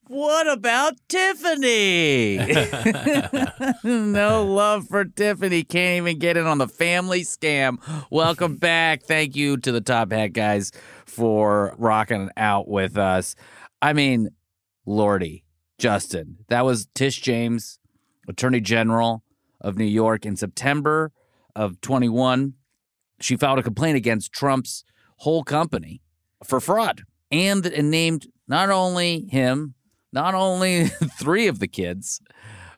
What about Tiffany? *laughs* no love for Tiffany. Can't even get in on the family scam. Welcome back. Thank you to the Top Hat guys for rocking out with us. I mean, Lordy, Justin, that was Tish James, Attorney General of New York in September of 21. She filed a complaint against Trump's whole company for fraud and, and named not only him, not only *laughs* three of the kids,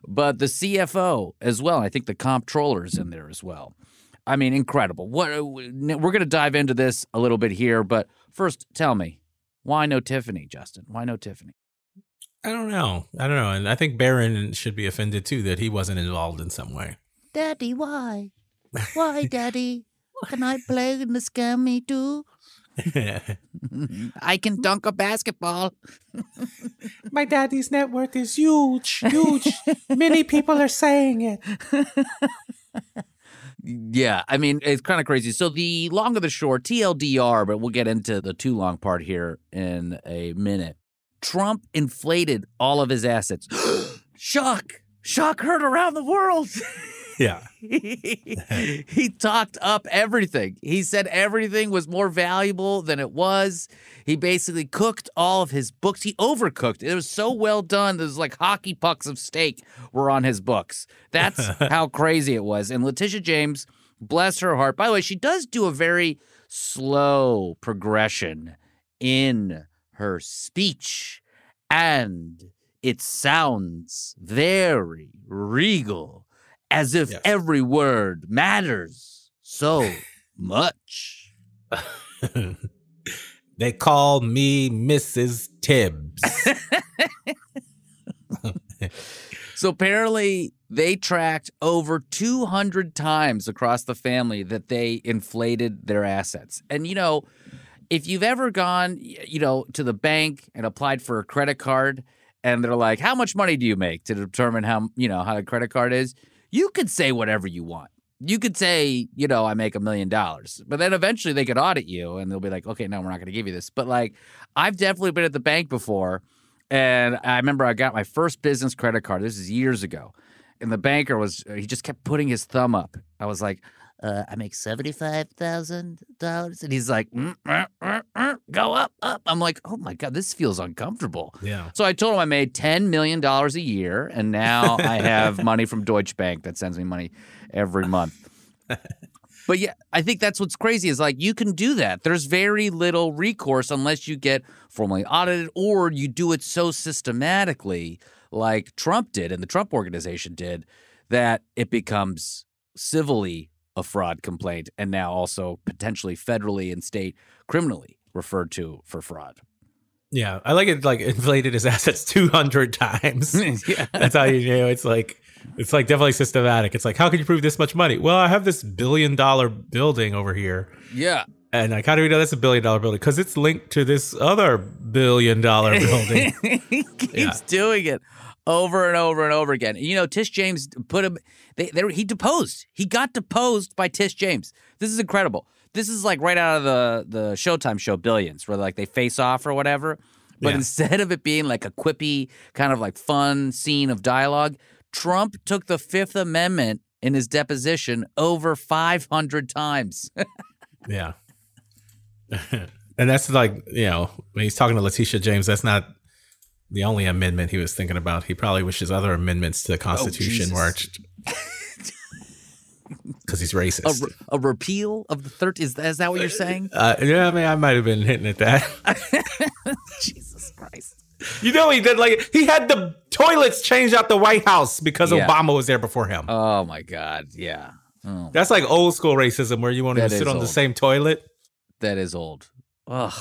but the CFO as well. I think the comptroller is in there as well. I mean, incredible. What uh, we're going to dive into this a little bit here, but first, tell me, why no Tiffany, Justin? Why no Tiffany? I don't know. I don't know. And I think Barron should be offended too that he wasn't involved in some way. Daddy, why? Why, *laughs* Daddy? Can I play in the scammy too? *laughs* I can dunk a basketball. My daddy's net worth is huge, huge. Many people are saying it. Yeah, I mean, it's kind of crazy. So, the long of the short, TLDR, but we'll get into the too long part here in a minute. Trump inflated all of his assets. *gasps* Shock! Shock heard around the world. *laughs* Yeah. he, *laughs* *laughs* he talked up everything. He said everything was more valuable than it was. He basically cooked all of his books. He overcooked. It was so well done. There's like hockey pucks of steak were on his books. That's *laughs* how crazy it was. And Letitia James, bless her heart. By the way, she does do a very slow progression in her speech and it sounds very regal, as if every word matters so *laughs* much. *laughs* they call me Mrs. Tibbs. *laughs* So apparently, they tracked over 200 times across the family that they inflated their assets. And, you know, if you've ever gone, you know, to the bank and applied for a credit card and they're like, how much money do you make to determine how, you know, how the credit card is? You could say whatever you want. You could say, you know, I make a million dollars, but then eventually they could audit you and they'll be like, okay, no, we're not going to give you this. But like, I've definitely been at the bank before and I remember I got my first business credit card. This is years ago. And the banker was, he just kept putting his thumb up. I was like, uh, I make $75,000. And he's like, "Mm, mm, mm, mm, go up, up. I'm like, oh my God, this feels uncomfortable. Yeah. So I told him I made $10 million a year. And now I have money from Deutsche Bank that sends me money every month. *laughs* But yeah, I think that's what's crazy is like you can do that. There's very little recourse unless you get formally audited or you do it so systematically like Trump did and the Trump organization did that it becomes civilly a fraud complaint and now also potentially federally and state criminally referred to for fraud. Yeah, I like it. Like inflated his *laughs* assets two hundred times. *laughs* Yeah. that's how you know it's like it's like definitely systematic. It's like how can you prove this much money? Well, I have this billion dollar building over here, Yeah. and like how do we know that's a billion dollar building? Because it's linked to this other billion dollar *laughs* building. he keeps doing it over and over and over again. You know, Tish James put him. They, they, he deposed. He got deposed by Tish James. This is incredible. This is like right out of the the Showtime show Billions, where like they face off or whatever. But Yeah. instead of it being like a quippy kind of like fun scene of dialogue, Trump took the Fifth Amendment in his deposition over 500 times. *laughs* yeah, *laughs* and that's like you know when he's talking to Letitia James, that's not the only amendment he was thinking about. He probably wishes other amendments to the Constitution were because *laughs* he's a, racist. re- a repeal of the 13th. Is, is that what you're saying? Uh, yeah, I mean, I might have been hitting at that. *laughs* Jesus Christ. You know, he did like he had the toilets changed out the White House because Yeah. Obama was there before him. Oh my God. Yeah. Oh, That's like old school racism where you want to sit on the same toilet. that is old. Ugh.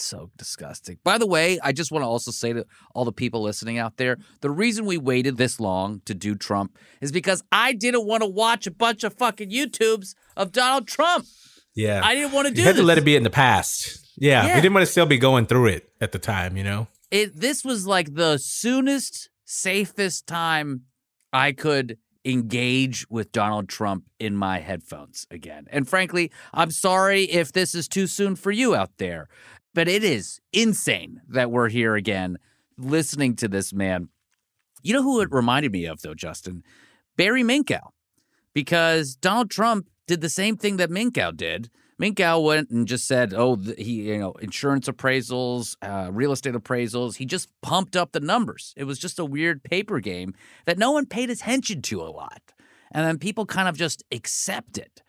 It's so disgusting. By the way, I just want to also say to all the people listening out there the reason we waited this long to do Trump is because I didn't want to watch a bunch of fucking YouTubes of Donald Trump. Yeah, I didn't want to do it. You had to let it be in the past. Yeah, Yeah. we didn't want to still be going through it at the time. You know. it this was like the soonest safest time i could engage with donald trump in my headphones again and frankly i'm sorry if this is too soon for you out there but it is insane that we're here again listening to this man you know who it reminded me of though justin barry minkow because Donald Trump did the same thing that Minkow did. Minkow went and just said, "Oh, he, you know, insurance appraisals, uh, real estate appraisals." He just pumped up the numbers. It was just a weird paper game that no one paid attention to a lot, and then people kind of just accept it.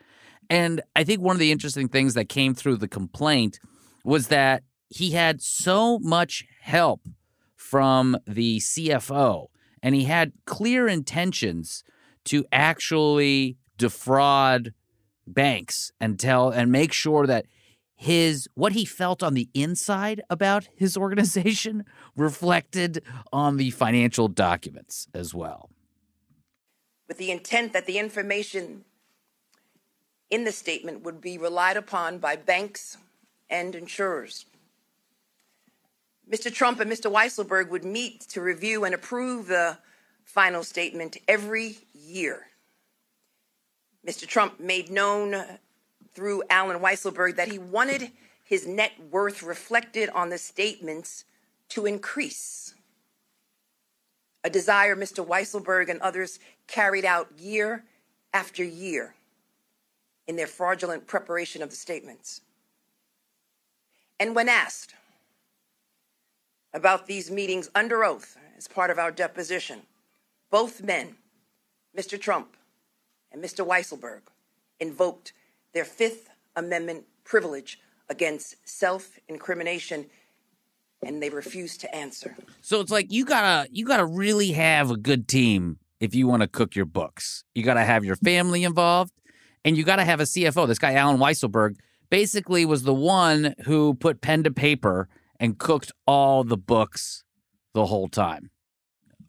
And I think one of the interesting things that came through the complaint was that he had so much help from the CFO, and he had clear intentions to actually defraud banks and tell and make sure that his what he felt on the inside about his organization *laughs* reflected on the financial documents as well. with the intent that the information in the statement would be relied upon by banks and insurers. Mr. Trump and Mr. Weisselberg would meet to review and approve the final statement every year. Mr. Trump made known through Alan Weisselberg that he wanted his net worth reflected on the statements to increase. A desire Mr. Weisselberg and others carried out year after year in their fraudulent preparation of the statements. And when asked about these meetings under oath as part of our deposition, both men, Mr. Trump and Mr. Weisselberg, invoked their Fifth Amendment privilege against self incrimination and they refused to answer. So it's like you gotta you gotta really have a good team if you want to cook your books. You gotta have your family involved, and you gotta have a CFO. This guy Alan Weisselberg basically was the one who put pen to paper and cooked all the books the whole time.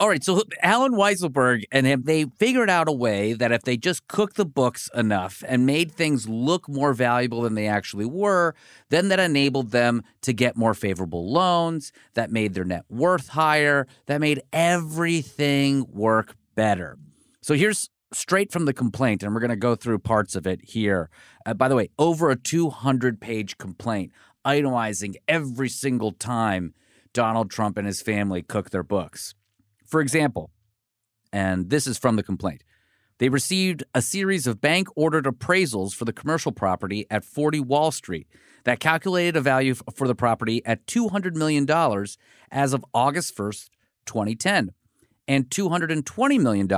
All right, so Alan Weisselberg and him, they figured out a way that if they just cooked the books enough and made things look more valuable than they actually were, then that enabled them to get more favorable loans, that made their net worth higher, that made everything work better. So here's straight from the complaint, and we're going to go through parts of it here. Uh, by the way, over a 200 page complaint itemizing every single time Donald Trump and his family cook their books. For example, and this is from the complaint, they received a series of bank ordered appraisals for the commercial property at 40 Wall Street that calculated a value for the property at $200 million as of August 1st, 2010, and $220 million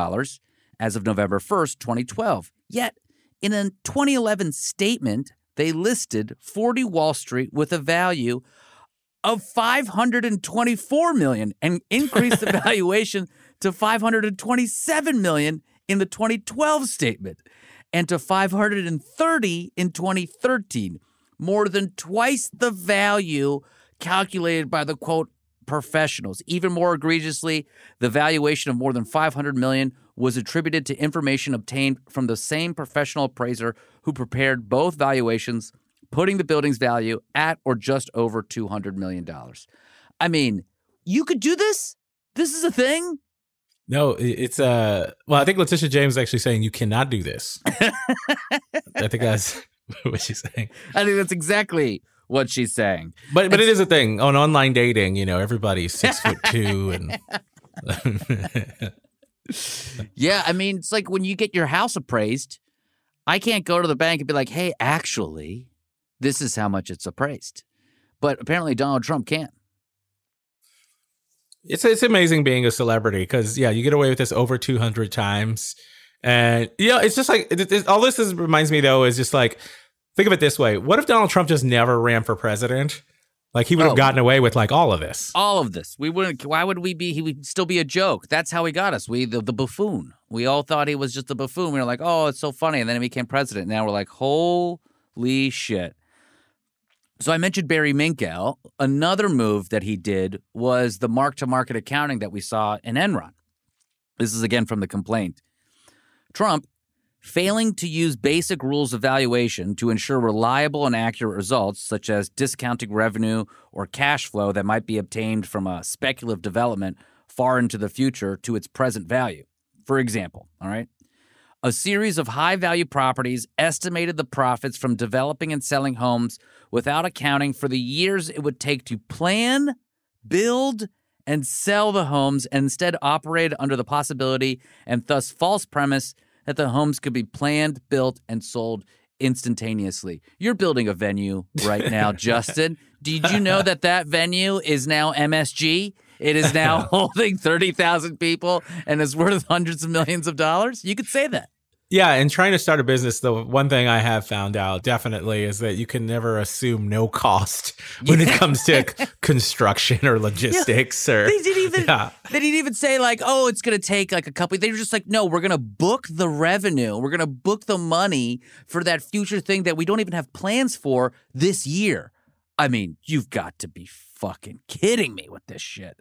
as of November 1st, 2012. Yet, in a 2011 statement, they listed 40 Wall Street with a value of 524 million and increased the *laughs* valuation to 527 million in the 2012 statement and to 530 in 2013 more than twice the value calculated by the quote professionals even more egregiously the valuation of more than 500 million was attributed to information obtained from the same professional appraiser who prepared both valuations putting the building's value at or just over $200 million. I mean, you could do this? This is a thing? No, it's uh well, I think Letitia James is actually saying you cannot do this. *laughs* I think that's *laughs* what she's saying. I think that's exactly what she's saying. But but it's, it is a thing on online dating. You know, everybody's six foot two, and *laughs* yeah, I mean, it's like when you get your house appraised. I can't go to the bank and be like, "Hey, actually, this is how much it's appraised. But apparently Donald Trump can't. It's it's amazing being a celebrity because yeah, you get away with this over two hundred times, and you know it's just like it, it, all this is, reminds me though is just like think of it this way: what if Donald Trump just never ran for president? Like he would have oh, gotten away with like all of this. All of this. We wouldn't. Why would we be? He would still be a joke. That's how he got us. We the, the buffoon. We all thought he was just a buffoon. We were like, oh, it's so funny, and then he became president. Now we're like, holy shit. So I mentioned Barry Minkow. Another move that he did was the mark to market accounting that we saw in Enron. This is again from the complaint. Trump, failing to use basic rules of valuation to ensure reliable and accurate results, such as discounting revenue or cash flow that might be obtained from a speculative development far into the future to its present value. For example, all right, a series of high value properties estimated the profits from developing and selling homes without accounting for the years it would take to plan, build, and sell the homes, and instead operated under the possibility and thus false premise that the homes could be planned, built, and sold instantaneously. You're building a venue right now, *laughs* Justin. Did you know that that venue is now MSG? It is now *laughs* holding 30,000 people and is worth hundreds of millions of dollars. You could say that. Yeah, and trying to start a business, the one thing I have found out definitely is that you can never assume no cost *laughs* when yeah. it comes to *laughs* construction or logistics yeah. or they didn't even *laughs* yeah. they didn't even say like, oh, it's gonna take like a couple. They were just like, no, we're gonna book the revenue, we're gonna book the money for that future thing that we don't even have plans for this year. I mean, you've got to be fucking kidding me with this shit.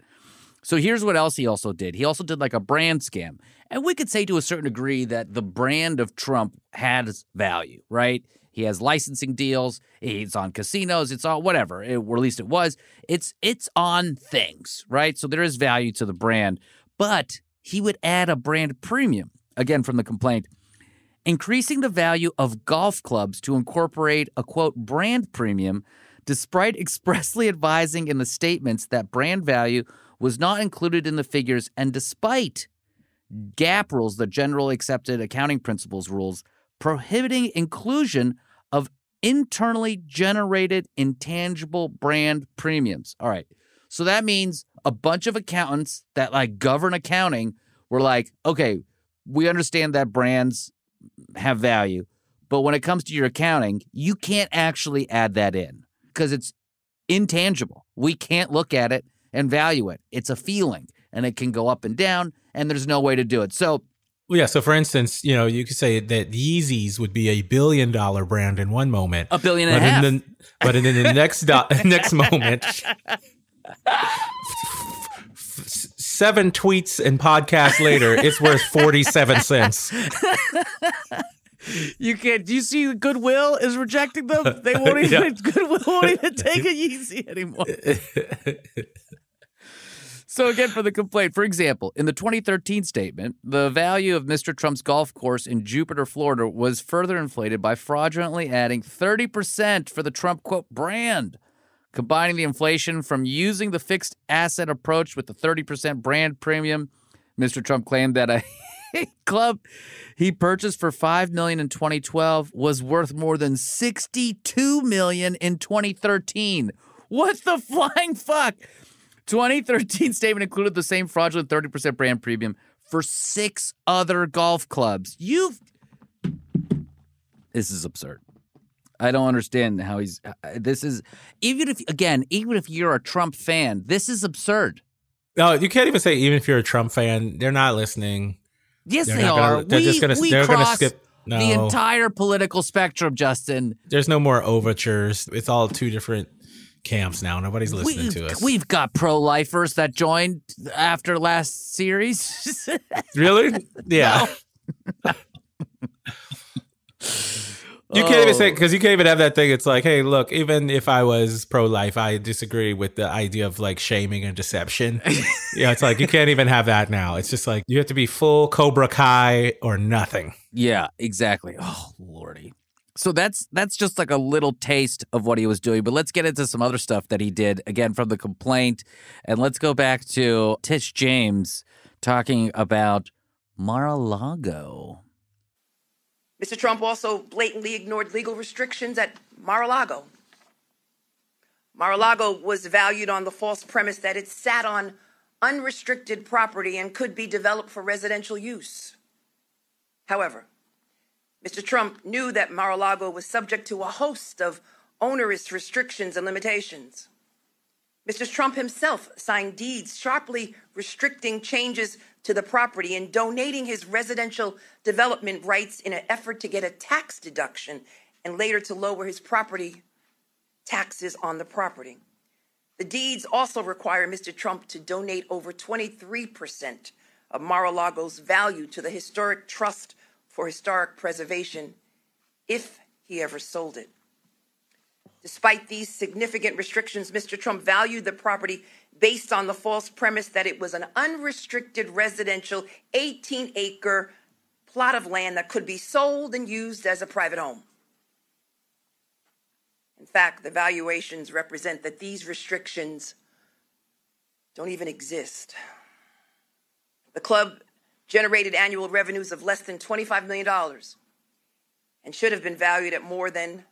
So here's what else he also did. He also did like a brand scam. And we could say to a certain degree that the brand of Trump has value, right? He has licensing deals. It's on casinos. It's all whatever. It, or at least it was. It's it's on things, right? So there is value to the brand, but he would add a brand premium. Again, from the complaint, increasing the value of golf clubs to incorporate a quote brand premium, despite *laughs* expressly advising in the statements that brand value was not included in the figures, and despite GAAP rules, the general accepted accounting principles rules, prohibiting inclusion of internally generated intangible brand premiums. All right. So that means a bunch of accountants that like govern accounting were like, okay, we understand that brands have value, but when it comes to your accounting, you can't actually add that in because it's intangible. We can't look at it and value it. It's a feeling and it can go up and down, and there's no way to do it. So, Well, yeah. So, for instance, you know, you could say that Yeezys would be a billion dollar brand in one moment, A billion and but a half. In the, but in the *laughs* next do- next moment, seven tweets and podcasts later, it's worth forty seven cents. you can't. Do you see Goodwill is rejecting them? They won't *laughs* even. Yeah. Goodwill won't even take a Yeezy anymore. *laughs* So again, for the complaint, for example, in the 2013 statement, the value of Mr. Trump's golf course in Jupiter, Florida, was further inflated by fraudulently adding 30% for the Trump quote brand. Combining the inflation from using the fixed asset approach with the 30% brand premium, Mr. Trump claimed that a *laughs* club he purchased for 5 million in 2012 was worth more than 62 million in 2013. What the flying fuck? 2013 *laughs* statement included the same fraudulent 30% brand premium for six other golf clubs. You've This is absurd. I don't understand how he's uh, this is even if again, even if you're a Trump fan, this is absurd. No, you can't even say even if you're a Trump fan, they're not listening. Yes, They're they not gonna- are. they're we, just gonna- they're gonna skip- no. the entire political spectrum, Justin. There's no more overtures. It's all two different camps now. Nobody's listening We've, to us. we've got pro-lifers that joined after last series. *laughs* Really? Yeah. You can't even say Oh. because you can't even have that thing. It's like, hey, look, even if I was pro life, I disagree with the idea of like shaming and deception. *laughs* yeah, it's like you can't even have that now. It's just like you have to be full Cobra Kai or nothing. Yeah, exactly. Oh, lordy. So that's that's just like a little taste of what he was doing. But let's get into some other stuff that he did again from the complaint, and let's go back to Tish James talking about Mar-a-Lago. Mr. Trump also blatantly ignored legal restrictions at Mar a Lago. Mar a Lago was valued on the false premise that it sat on unrestricted property and could be developed for residential use. However, Mr. Trump knew that Mar a Lago was subject to a host of onerous restrictions and limitations. Mr. Trump himself signed deeds sharply restricting changes to the property and donating his residential development rights in an effort to get a tax deduction and later to lower his property taxes on the property. The deeds also require Mr. Trump to donate over 23% of Mar a Lago's value to the Historic Trust for Historic Preservation if he ever sold it. Despite these significant restrictions, Mr. Trump valued the property based on the false premise that it was an unrestricted residential 18 acre plot of land that could be sold and used as a private home. In fact, the valuations represent that these restrictions don't even exist. The club generated annual revenues of less than $25 million and should have been valued at more than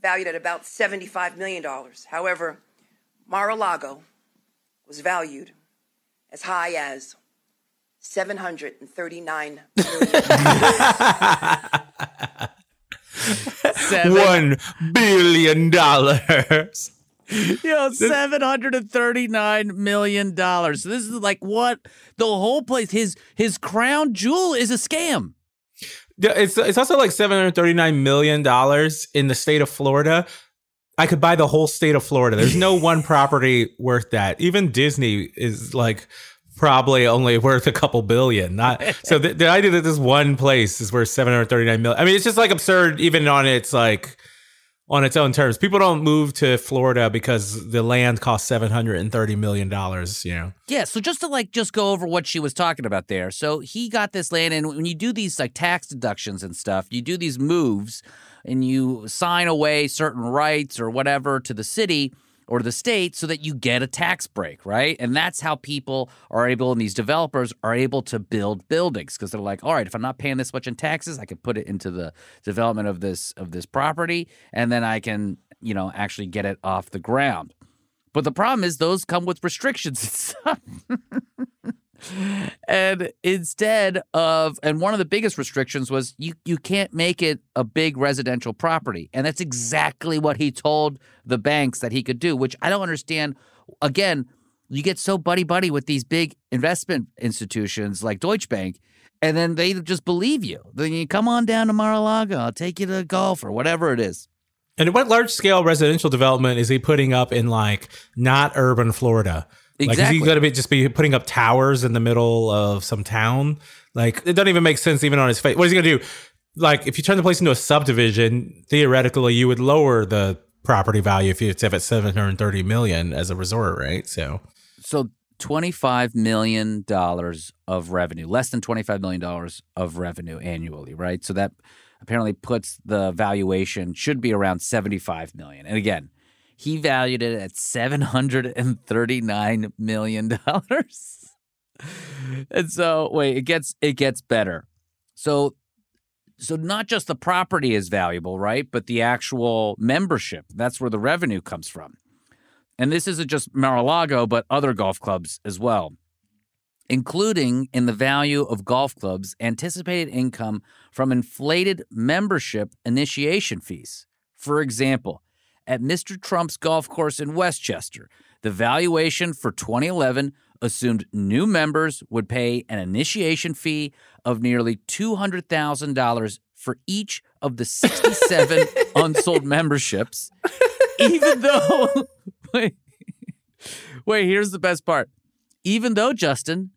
valued at about $75 million. However, Mar-a-Lago was valued as high as 739 *laughs* One billion dollars. *laughs* Yo, seven hundred and thirty-nine million dollars. So this is like what the whole place. His his crown jewel is a scam. Yeah, It's it's also like seven hundred thirty nine million dollars in the state of Florida. I could buy the whole state of Florida. There's no *laughs* one property worth that. Even Disney is like probably only worth a couple billion. Not *laughs* so the, the idea that this one place is worth seven hundred thirty nine million. I mean, it's just like absurd, even on its like on its own terms. People don't move to Florida because the land costs seven hundred and thirty million dollars. You know. Yeah, so just to like just go over what she was talking about there. So he got this land and when you do these like tax deductions and stuff, you do these moves and you sign away certain rights or whatever to the city or the state so that you get a tax break, right? And that's how people are able and these developers are able to build buildings because they're like, all right, if I'm not paying this much in taxes, I can put it into the development of this of this property and then I can, you know, actually get it off the ground. But the problem is those come with restrictions *laughs* and instead of and one of the biggest restrictions was you you can't make it a big residential property. And that's exactly what he told the banks that he could do which i don't understand. Again you get so buddy buddy with these big investment institutions like deutsche bank and then they just believe you. Then you come on down to mar-a-lago i'll take you to golf or whatever it is. And what large scale residential development is he putting up in like not urban Florida? Like, is he Exactly. going to be just be putting up towers in the middle of some town? Like, it doesn't even make sense even on his face. What is he going to do? Like, if you turn the place into a subdivision, theoretically, you would lower the property value if it's seven hundred thirty million as a resort, right? So, so $25 million of revenue, less than $25 million of revenue annually, right? So that apparently puts the valuation should be around 75 million. And again, he valued it at 739 million dollars. *laughs* and so wait, it gets it gets better. So so not just the property is valuable, right? But the actual membership. That's where the revenue comes from. And this isn't just Mar-a-Lago, but other golf clubs as well, including in the value of golf clubs' anticipated income from inflated membership initiation fees. For example, at Mr. Trump's golf course in Westchester, the valuation for 2011 assumed new members would pay an initiation fee of nearly $200,000 for each of the 67 *laughs* unsold memberships, even though. *laughs* Wait, wait, here's the best part. Even though, Justin,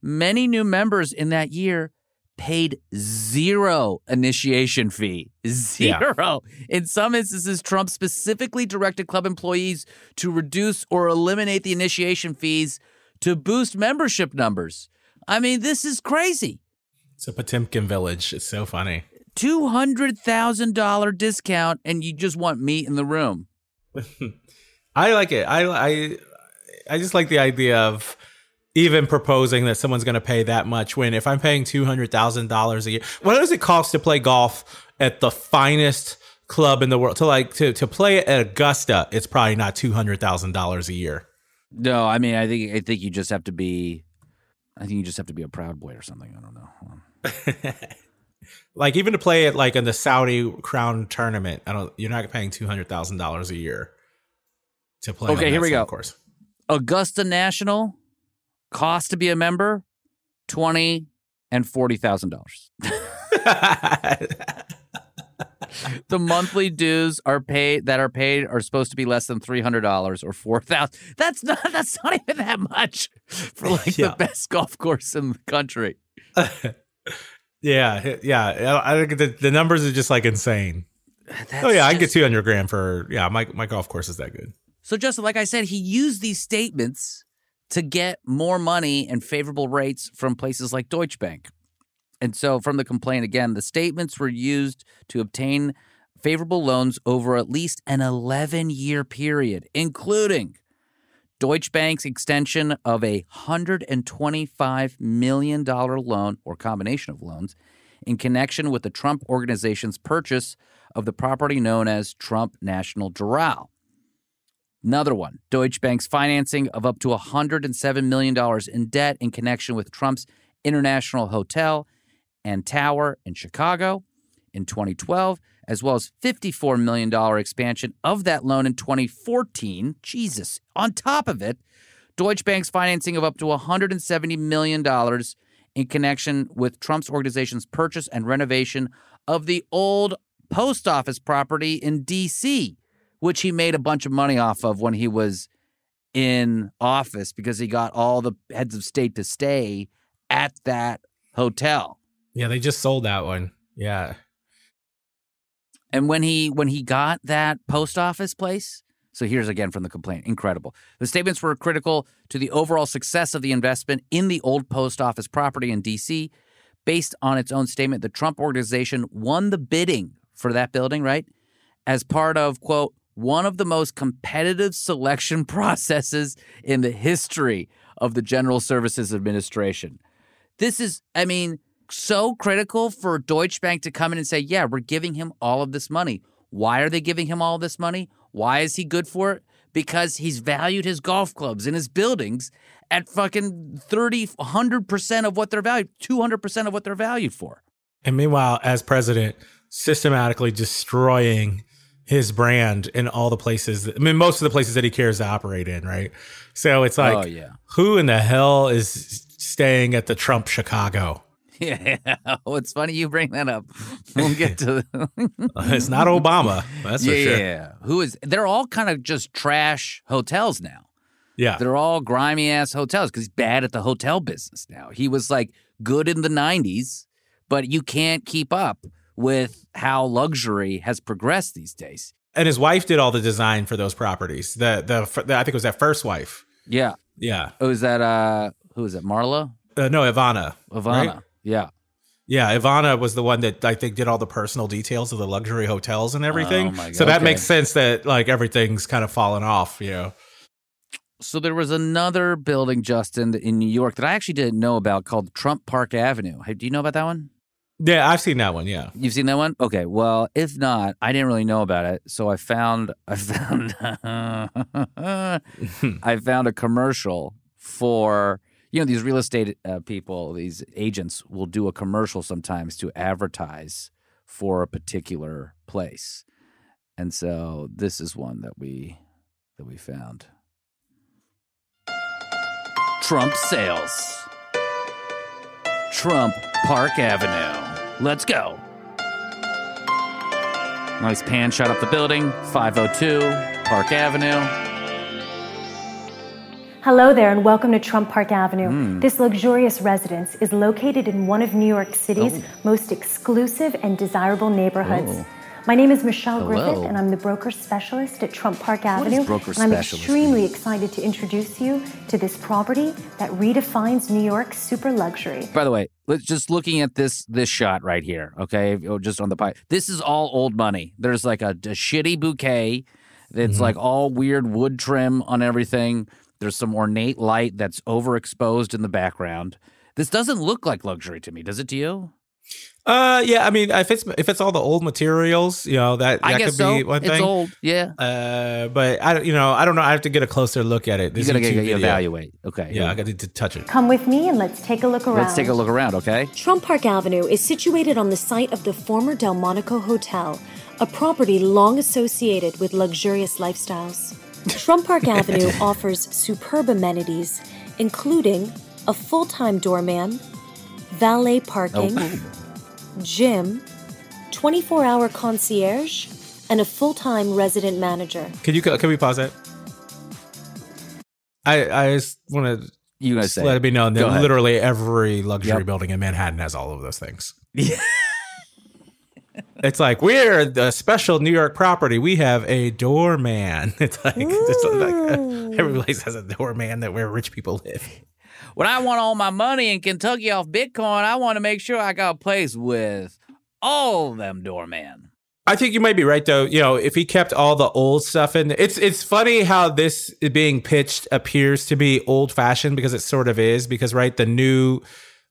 many new members in that year paid zero initiation fee. Zero. In some instances, Trump specifically directed club employees to reduce or eliminate the initiation fees to boost membership numbers. I mean, this is crazy. it's a Potemkin village. It's so funny. $200,000 discount, and you just want meat in the room. *laughs* I like it. I I I just like the idea of even proposing that someone's going to pay that much when if I'm paying two hundred thousand dollars a year, what does it cost to play golf at the finest club in the world? To like to to play at Augusta, it's probably not two hundred thousand dollars a year. No, I mean, I think I think you just have to be, I think you just have to be a proud boy or something. I don't know. *laughs* Like even to play it like in the Saudi Crown tournament, I don't. You're not paying two hundred thousand dollars a year to play. okay, here we go. Of Course. Augusta National cost to be a member twenty and forty thousand dollars. *laughs* the monthly dues are paid that are paid are supposed to be less than three hundred dollars or four thousand. That's not that's not even that much for like Yeah. the best golf course in the country. *laughs* Yeah, yeah. I think the, the numbers are just like insane. oh yeah, I can get two hundred grand for yeah. My my golf course is that good. So, Justin, like I said, he used these statements to get more money and favorable rates from places like Deutsche Bank. And so, from the complaint again, the statements were used to obtain favorable loans over at least an 11 year period, including Deutsche Bank's extension of a $125 million loan or combination of loans in connection with the Trump organization's purchase of the property known as Trump National Doral. Another one, Deutsche Bank's financing of up to $107 million in debt in connection with Trump's International Hotel and Tower in Chicago in 2012, as well as $54 million expansion of that loan in 2014. Jesus. On top of it, Deutsche Bank's financing of up to $170 million in connection with Trump's organization's purchase and renovation of the old post office property in D.C., which he made a bunch of money off of when he was in office because he got all the heads of state to stay at that hotel. Yeah, they just sold that one. Yeah. And when he when he got that post office place, so here's again from the complaint, incredible. The statements were critical to the overall success of the investment in the old post office property in DC. Based on its own statement, the Trump organization won the bidding for that building, right? As part of quote one of the most competitive selection *laughs* processes in the history of the General Services Administration. This is, I mean, so critical for Deutsche Bank to come in and say, yeah, we're giving him all of this money. Why are they giving him all this money? Why is he good for it? because he's valued his golf clubs and his buildings at fucking 30, 100% of what they're valued, 200% of what they're valued for. And meanwhile, as president, systematically destroying his brand in all the places. I mean, most of the places that he cares to operate in, right? So it's like, Oh, yeah. who in the hell is staying at the Trump Chicago? *laughs* Yeah, oh, it's funny you bring that up. *laughs* We'll get to. Uh, it's not Obama, that's for sure. Yeah, who is? They're all kind of just trash hotels now. Yeah. They're all grimy ass hotels because he's bad at the hotel business now. He was like good in the 90s, but you can't keep up with how luxury has progressed these days. And his wife did all the design for those properties. The, the the I think it was that first wife. Yeah. Yeah. Oh, is that uh who is it? Marla? Uh, no, Ivana. Ivana. right? Yeah. Yeah, Ivana was the one that I think did all the personal details of the luxury hotels and everything. Oh my so that Okay. makes sense that like everything's kind of fallen off, you know. So there was another building, Justin, in New York that I actually didn't know about called Trump Park Avenue. Hey, do you know about that one? Yeah, I've seen that one. Yeah, You've seen that one? Okay. Well, if not, I didn't really know about it. So I found *laughs* I found I *laughs* found a commercial for you know these real estate uh, people, these agents will do a commercial sometimes to advertise for a particular place. And so this is one that we that we found. Trump sales. Trump Park Avenue. Let's go. Nice pan shot up the building. 502 Park Avenue. Hello there, and welcome to Trump Park Avenue. Mm. This luxurious residence is located in one of New York City's Oh. most exclusive and desirable neighborhoods. Oh. My name is Michelle Hello. Griffith, and I'm the broker specialist at Trump Park What does Avenue. broker and I'm specialist extremely excited to introduce you to this property that redefines New York's super luxury. By the way, let's just looking at this this shot right here, okay? Oh, Just on the pie. This is all old money. There's like a, a shitty bouquet. It's mm-hmm. like all weird wood trim on everything. There's some ornate light that's overexposed in the background. This doesn't look like luxury to me, does it to you? Uh, yeah. I mean, if it's if it's all the old materials, you know that I that guess could so. be one It's thing. old, yeah. Uh, but I don't, you know, I don't know. I have to get a closer look at it. This You gotta get- video. evaluate. Okay. Yeah, I got to touch it. Come with me and let's take a look around. Let's take a look around, okay? Trump Park Avenue is situated on the site of the former Delmonico Hotel, a property long associated with luxurious lifestyles. Trump Park *laughs* Avenue offers superb amenities, including a full time doorman, valet oh. parking, Oh. gym, 24 hour concierge, and a full time resident manager. Can you can we pause that? I I just want to You gonna say let it. it be known that literally every luxury Yep. building in Manhattan has all of those things. Yeah. *laughs* It's like we're the special New York property. We have a doorman. *laughs* It's like, it's like every place has a doorman that where rich people live. When I want all my money in Kentucky off Bitcoin, I want to make sure I got a place with all them doormen. I think you might be right though. You know, if he kept all the old stuff in, it's it's funny how this being pitched appears to be old fashioned because it sort of is. Because right, the new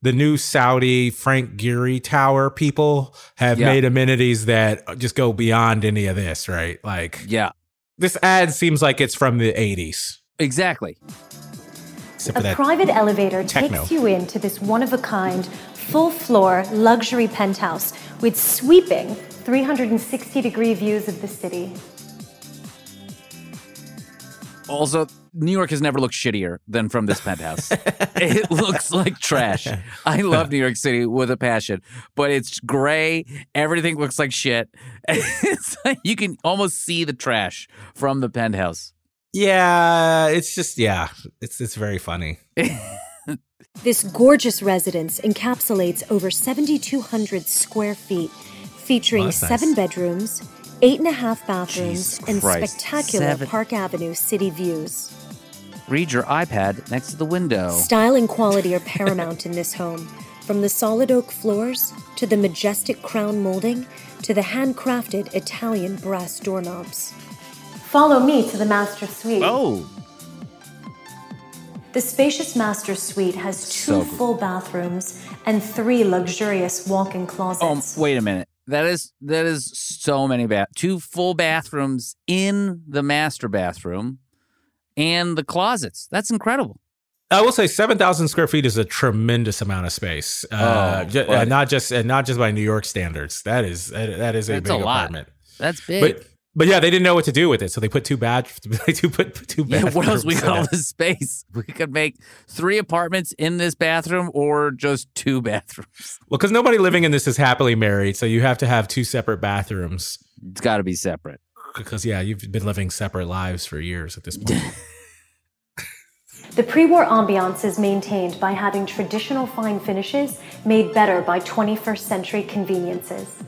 the new Saudi Frank Gehry Tower people have Yeah. made amenities that just go beyond any of this. Right, like yeah, this ad seems like it's from the '80s. Exactly. Except for A that private elevator techno. takes you into this one of a kind, full floor luxury penthouse with sweeping 360 degree views of the city. Also, New York has never looked shittier than from this penthouse. *laughs* it looks like trash. I love New York City with a passion, but it's gray. Everything looks like shit. *laughs* It's like you can almost see the trash from the penthouse. Yeah, it's just yeah, it's it's very funny. *laughs* This gorgeous residence encapsulates over 7,200 square feet, featuring Well, that's nice. seven bedrooms, eight and a half bathrooms, and spectacular Seven- Park Avenue city views. Read your iPad next to the window. Style and quality are paramount in this home, from the solid oak floors to the majestic crown molding to the handcrafted Italian brass doorknobs. Follow me to the master suite. Oh. The spacious master suite has two So full bathrooms and three luxurious walk-in closets. Oh, wait a minute. That is that is so many bath two full bathrooms in the master bathroom. and the closets. That's incredible. I will say seven thousand square feet is a tremendous amount of space. Uh, Oh, ju- but- uh, not just and not just by New York standards. That is that, that is a That's big a lot. apartment. That's big. But but yeah, they didn't know what to do with it, so they put two bad. *laughs* They do put two Yeah, bad. what else? We got all this space. *laughs* We could make three apartments in this bathroom or just two bathrooms. *laughs* Well, because nobody living in this is happily married, so you have to have two separate bathrooms. It's got to be separate. Because yeah, you've been living separate lives for years at this point. The pre war ambiance is maintained by having traditional fine finishes made better by 21st century conveniences.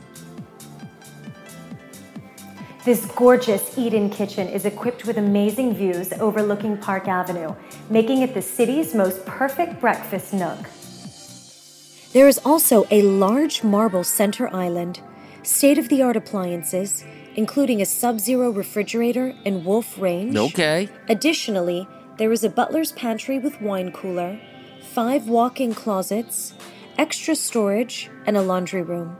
This gorgeous in kitchen is equipped with amazing views overlooking Park Avenue, making it the city's most perfect breakfast nook. There is also a large marble center island, state of the art appliances, including a sub zero refrigerator and wolf range. Okay. Additionally, there is a butler's pantry with wine cooler, five walk in closets, extra storage, and a laundry room.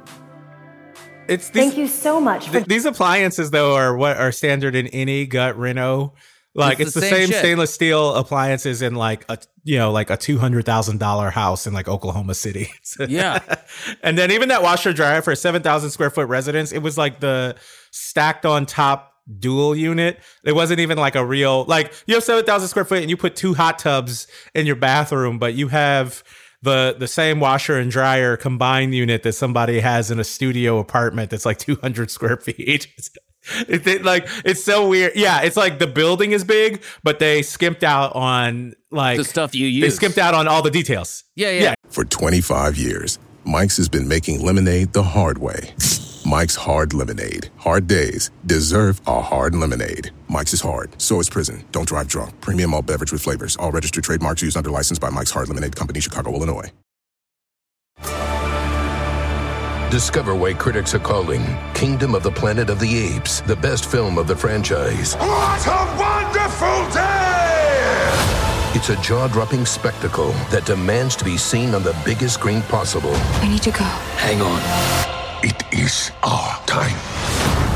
It's these, Thank you so much for th- these appliances though are what are standard in any gut reno. Like It's it's, the the, same same, stainless steel appliances in like a you know like a two hundred thousand dollar house in like Oklahoma City. *laughs* Yeah. *laughs* and then even that washer dryer for a seven thousand square foot residence, it was like the stacked on top dual unit. It wasn't even like a real like you have seven thousand square foot and you put two hot tubs in your bathroom, but you have the the same washer and dryer combined unit that somebody has in a studio apartment that's like 200 square feet. *laughs* It's, it, like it's so weird. Yeah, it's like the building is big, but they skimped out on like The stuff you use. They use. skimped out on all the details. Yeah, Yeah, yeah. For 25 years, Mike's has been making lemonade the hard way. Mike's Hard Lemonade. Hard days deserve a hard lemonade. Mike's is hard, so is prison. Don't drive drunk. Premium malt beverage with flavors. All registered trademarks used under license by Mike's Hard Lemonade Company, Chicago, Illinois. Discover why critics are calling Kingdom of the Planet of the Apes the best film of the franchise. What a wonderful day! It's a jaw dropping spectacle that demands to be seen on the biggest screen possible. I need to go. Hang on. It is our time.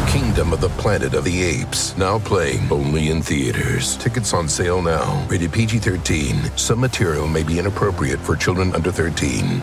Kingdom of the Planet of the Apes, now playing only in theaters. Tickets on sale now. Rated PG 13. Some material may be inappropriate for children under 13.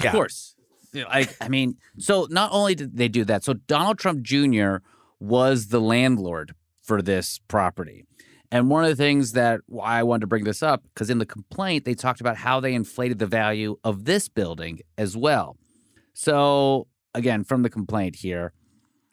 Of course. I mean, so not only did they do that, so Donald Trump Jr. was the landlord for this property. And one of the things that why I wanted to bring this up, because in the complaint, they talked about how they inflated the value of this building as well. So, again, from the complaint here,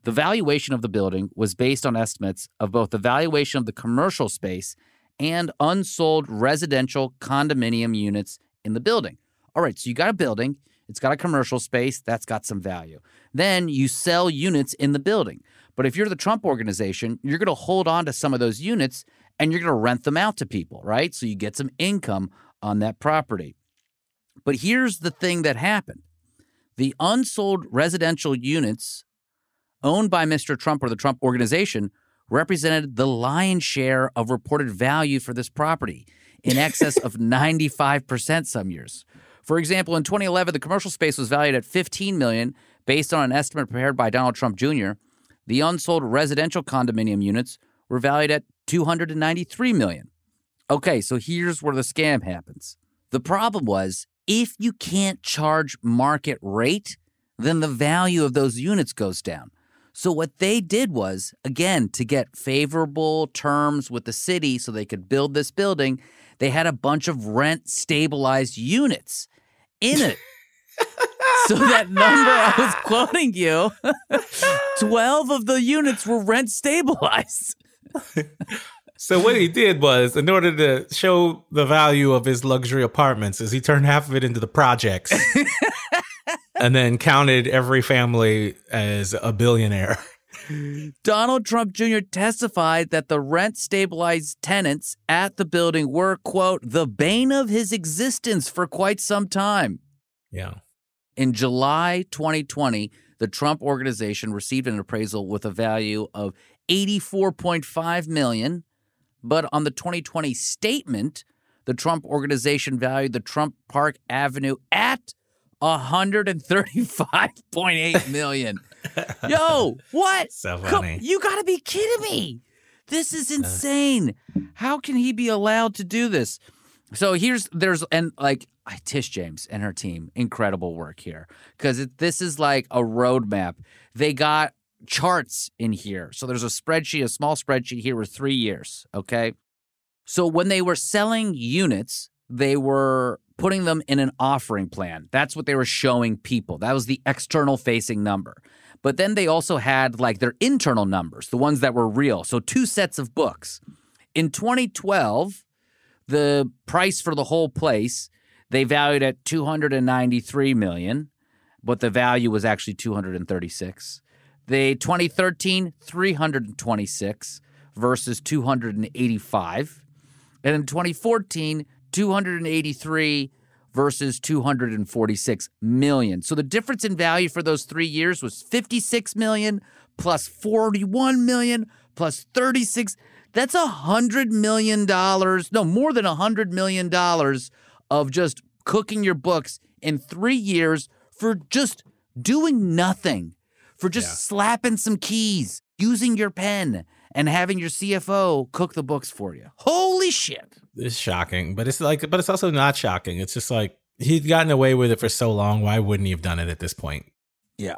the valuation of the building was based on estimates of both the valuation of the commercial space and unsold residential condominium units in the building. All right, so you got a building, it's got a commercial space, that's got some value. Then you sell units in the building. But if you're the Trump organization, you're going to hold on to some of those units and you're going to rent them out to people, right? So you get some income on that property. But here's the thing that happened the unsold residential units owned by Mr. Trump or the Trump organization represented the lion's share of reported value for this property in excess of *laughs* 95% some years. For example, in 2011, the commercial space was valued at 15 million based on an estimate prepared by Donald Trump Jr. The unsold residential condominium units were valued at 293 million. Okay, so here's where the scam happens. The problem was if you can't charge market rate, then the value of those units goes down. So what they did was, again, to get favorable terms with the city so they could build this building, they had a bunch of rent stabilized units in it. so that number I was *laughs* quoting you, *laughs* 12 of the units were rent stabilized. So what he did was, in order to show the value of his luxury apartments, is he turned half of it into the projects, *laughs* and then counted every family as a billionaire. Donald Trump Jr. testified that the rent stabilized tenants at the building were, quote, the bane of his existence for quite some time. Yeah. In July 2020, the Trump organization received an appraisal with a value of 84.5 million, but on the 2020 statement, the Trump organization valued the Trump Park Avenue at 135.8 million. *laughs* Yo, what? So Come- funny. you got to be kidding me. This is uh. insane. How can he be allowed to do this? So here's there's and like I Tish James and her team, incredible work here because this is like a roadmap. They got charts in here. So there's a spreadsheet, a small spreadsheet here with three years. Okay. So when they were selling units, they were putting them in an offering plan. That's what they were showing people. That was the external facing number. But then they also had like their internal numbers, the ones that were real. So two sets of books. In 2012, the price for the whole place they valued at 293 million, but the value was actually 236. They 2013 326 versus 285. And in 2014, 283 versus 246 million. So the difference in value for those 3 years was 56 million plus 41 million plus 36 that's a hundred million dollars no more than a hundred million dollars of just cooking your books in three years for just doing nothing for just slapping some keys using your pen and having your cfo cook the books for you. Holy shit It's shocking, but it's like, but it's also not shocking. It's just like he'd gotten away with it for so long. Why wouldn't he have done it at this point? yeah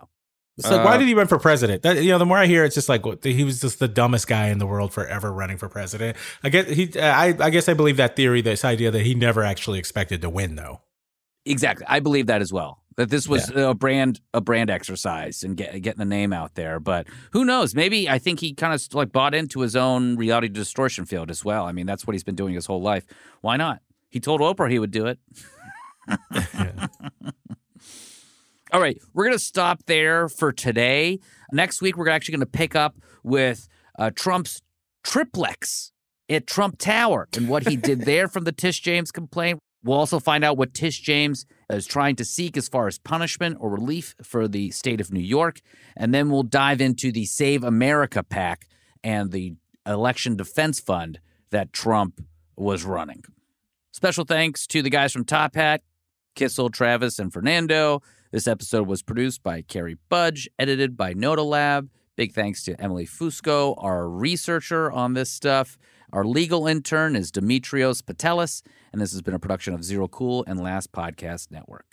It's like, why Uh, did he run for president? That, you know, the more I hear, it's just like what- he was just the dumbest guy in the world for ever running for president. I guess he, I, I guess I believe that theory, this idea that he never actually expected to win, though. Exactly. I believe that as well. That this was a brand a brand exercise and get, getting the name out there. But who knows? Maybe I think he kind of like bought into his own reality distortion field as well. I mean, that's what he's been doing his whole life. Why not? He told Oprah he would do it. *laughs* All right, we're going to stop there for today. Next week, we're actually going to pick up with uh, Trump's triplex at Trump Tower and what he did *laughs* there from the Tish James complaint. We'll also find out what Tish James is trying to seek as far as punishment or relief for the state of New York. And then we'll dive into the Save America PAC and the election defense fund that Trump was running. Special thanks to the guys from Top Hat, Kissel, Travis, and Fernando. This episode was produced by Carrie Budge, edited by Noda Lab. Big thanks to Emily Fusco, our researcher on this stuff. Our legal intern is Demetrios Patelis, and this has been a production of Zero Cool and Last Podcast Network.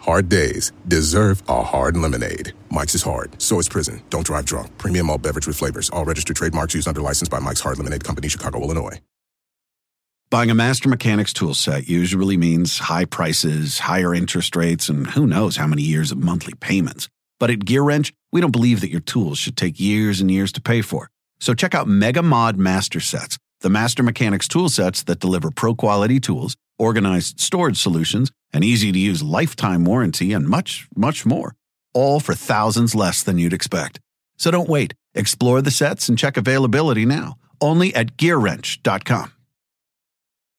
Hard days deserve a hard lemonade. Mike's is hard, so is prison. Don't drive drunk. Premium malt beverage with flavors. All registered trademarks used under license by Mike's Hard Lemonade Company, Chicago, Illinois. Buying a Master Mechanics tool set usually means high prices, higher interest rates, and who knows how many years of monthly payments. But at Gear Wrench, we don't believe that your tools should take years and years to pay for. So check out Mega Mod Master Sets, the Master Mechanics tool sets that deliver pro quality tools organized storage solutions, an easy to use lifetime warranty, and much, much more. All for thousands less than you'd expect. So don't wait. Explore the sets and check availability now. Only at gearwrench.com.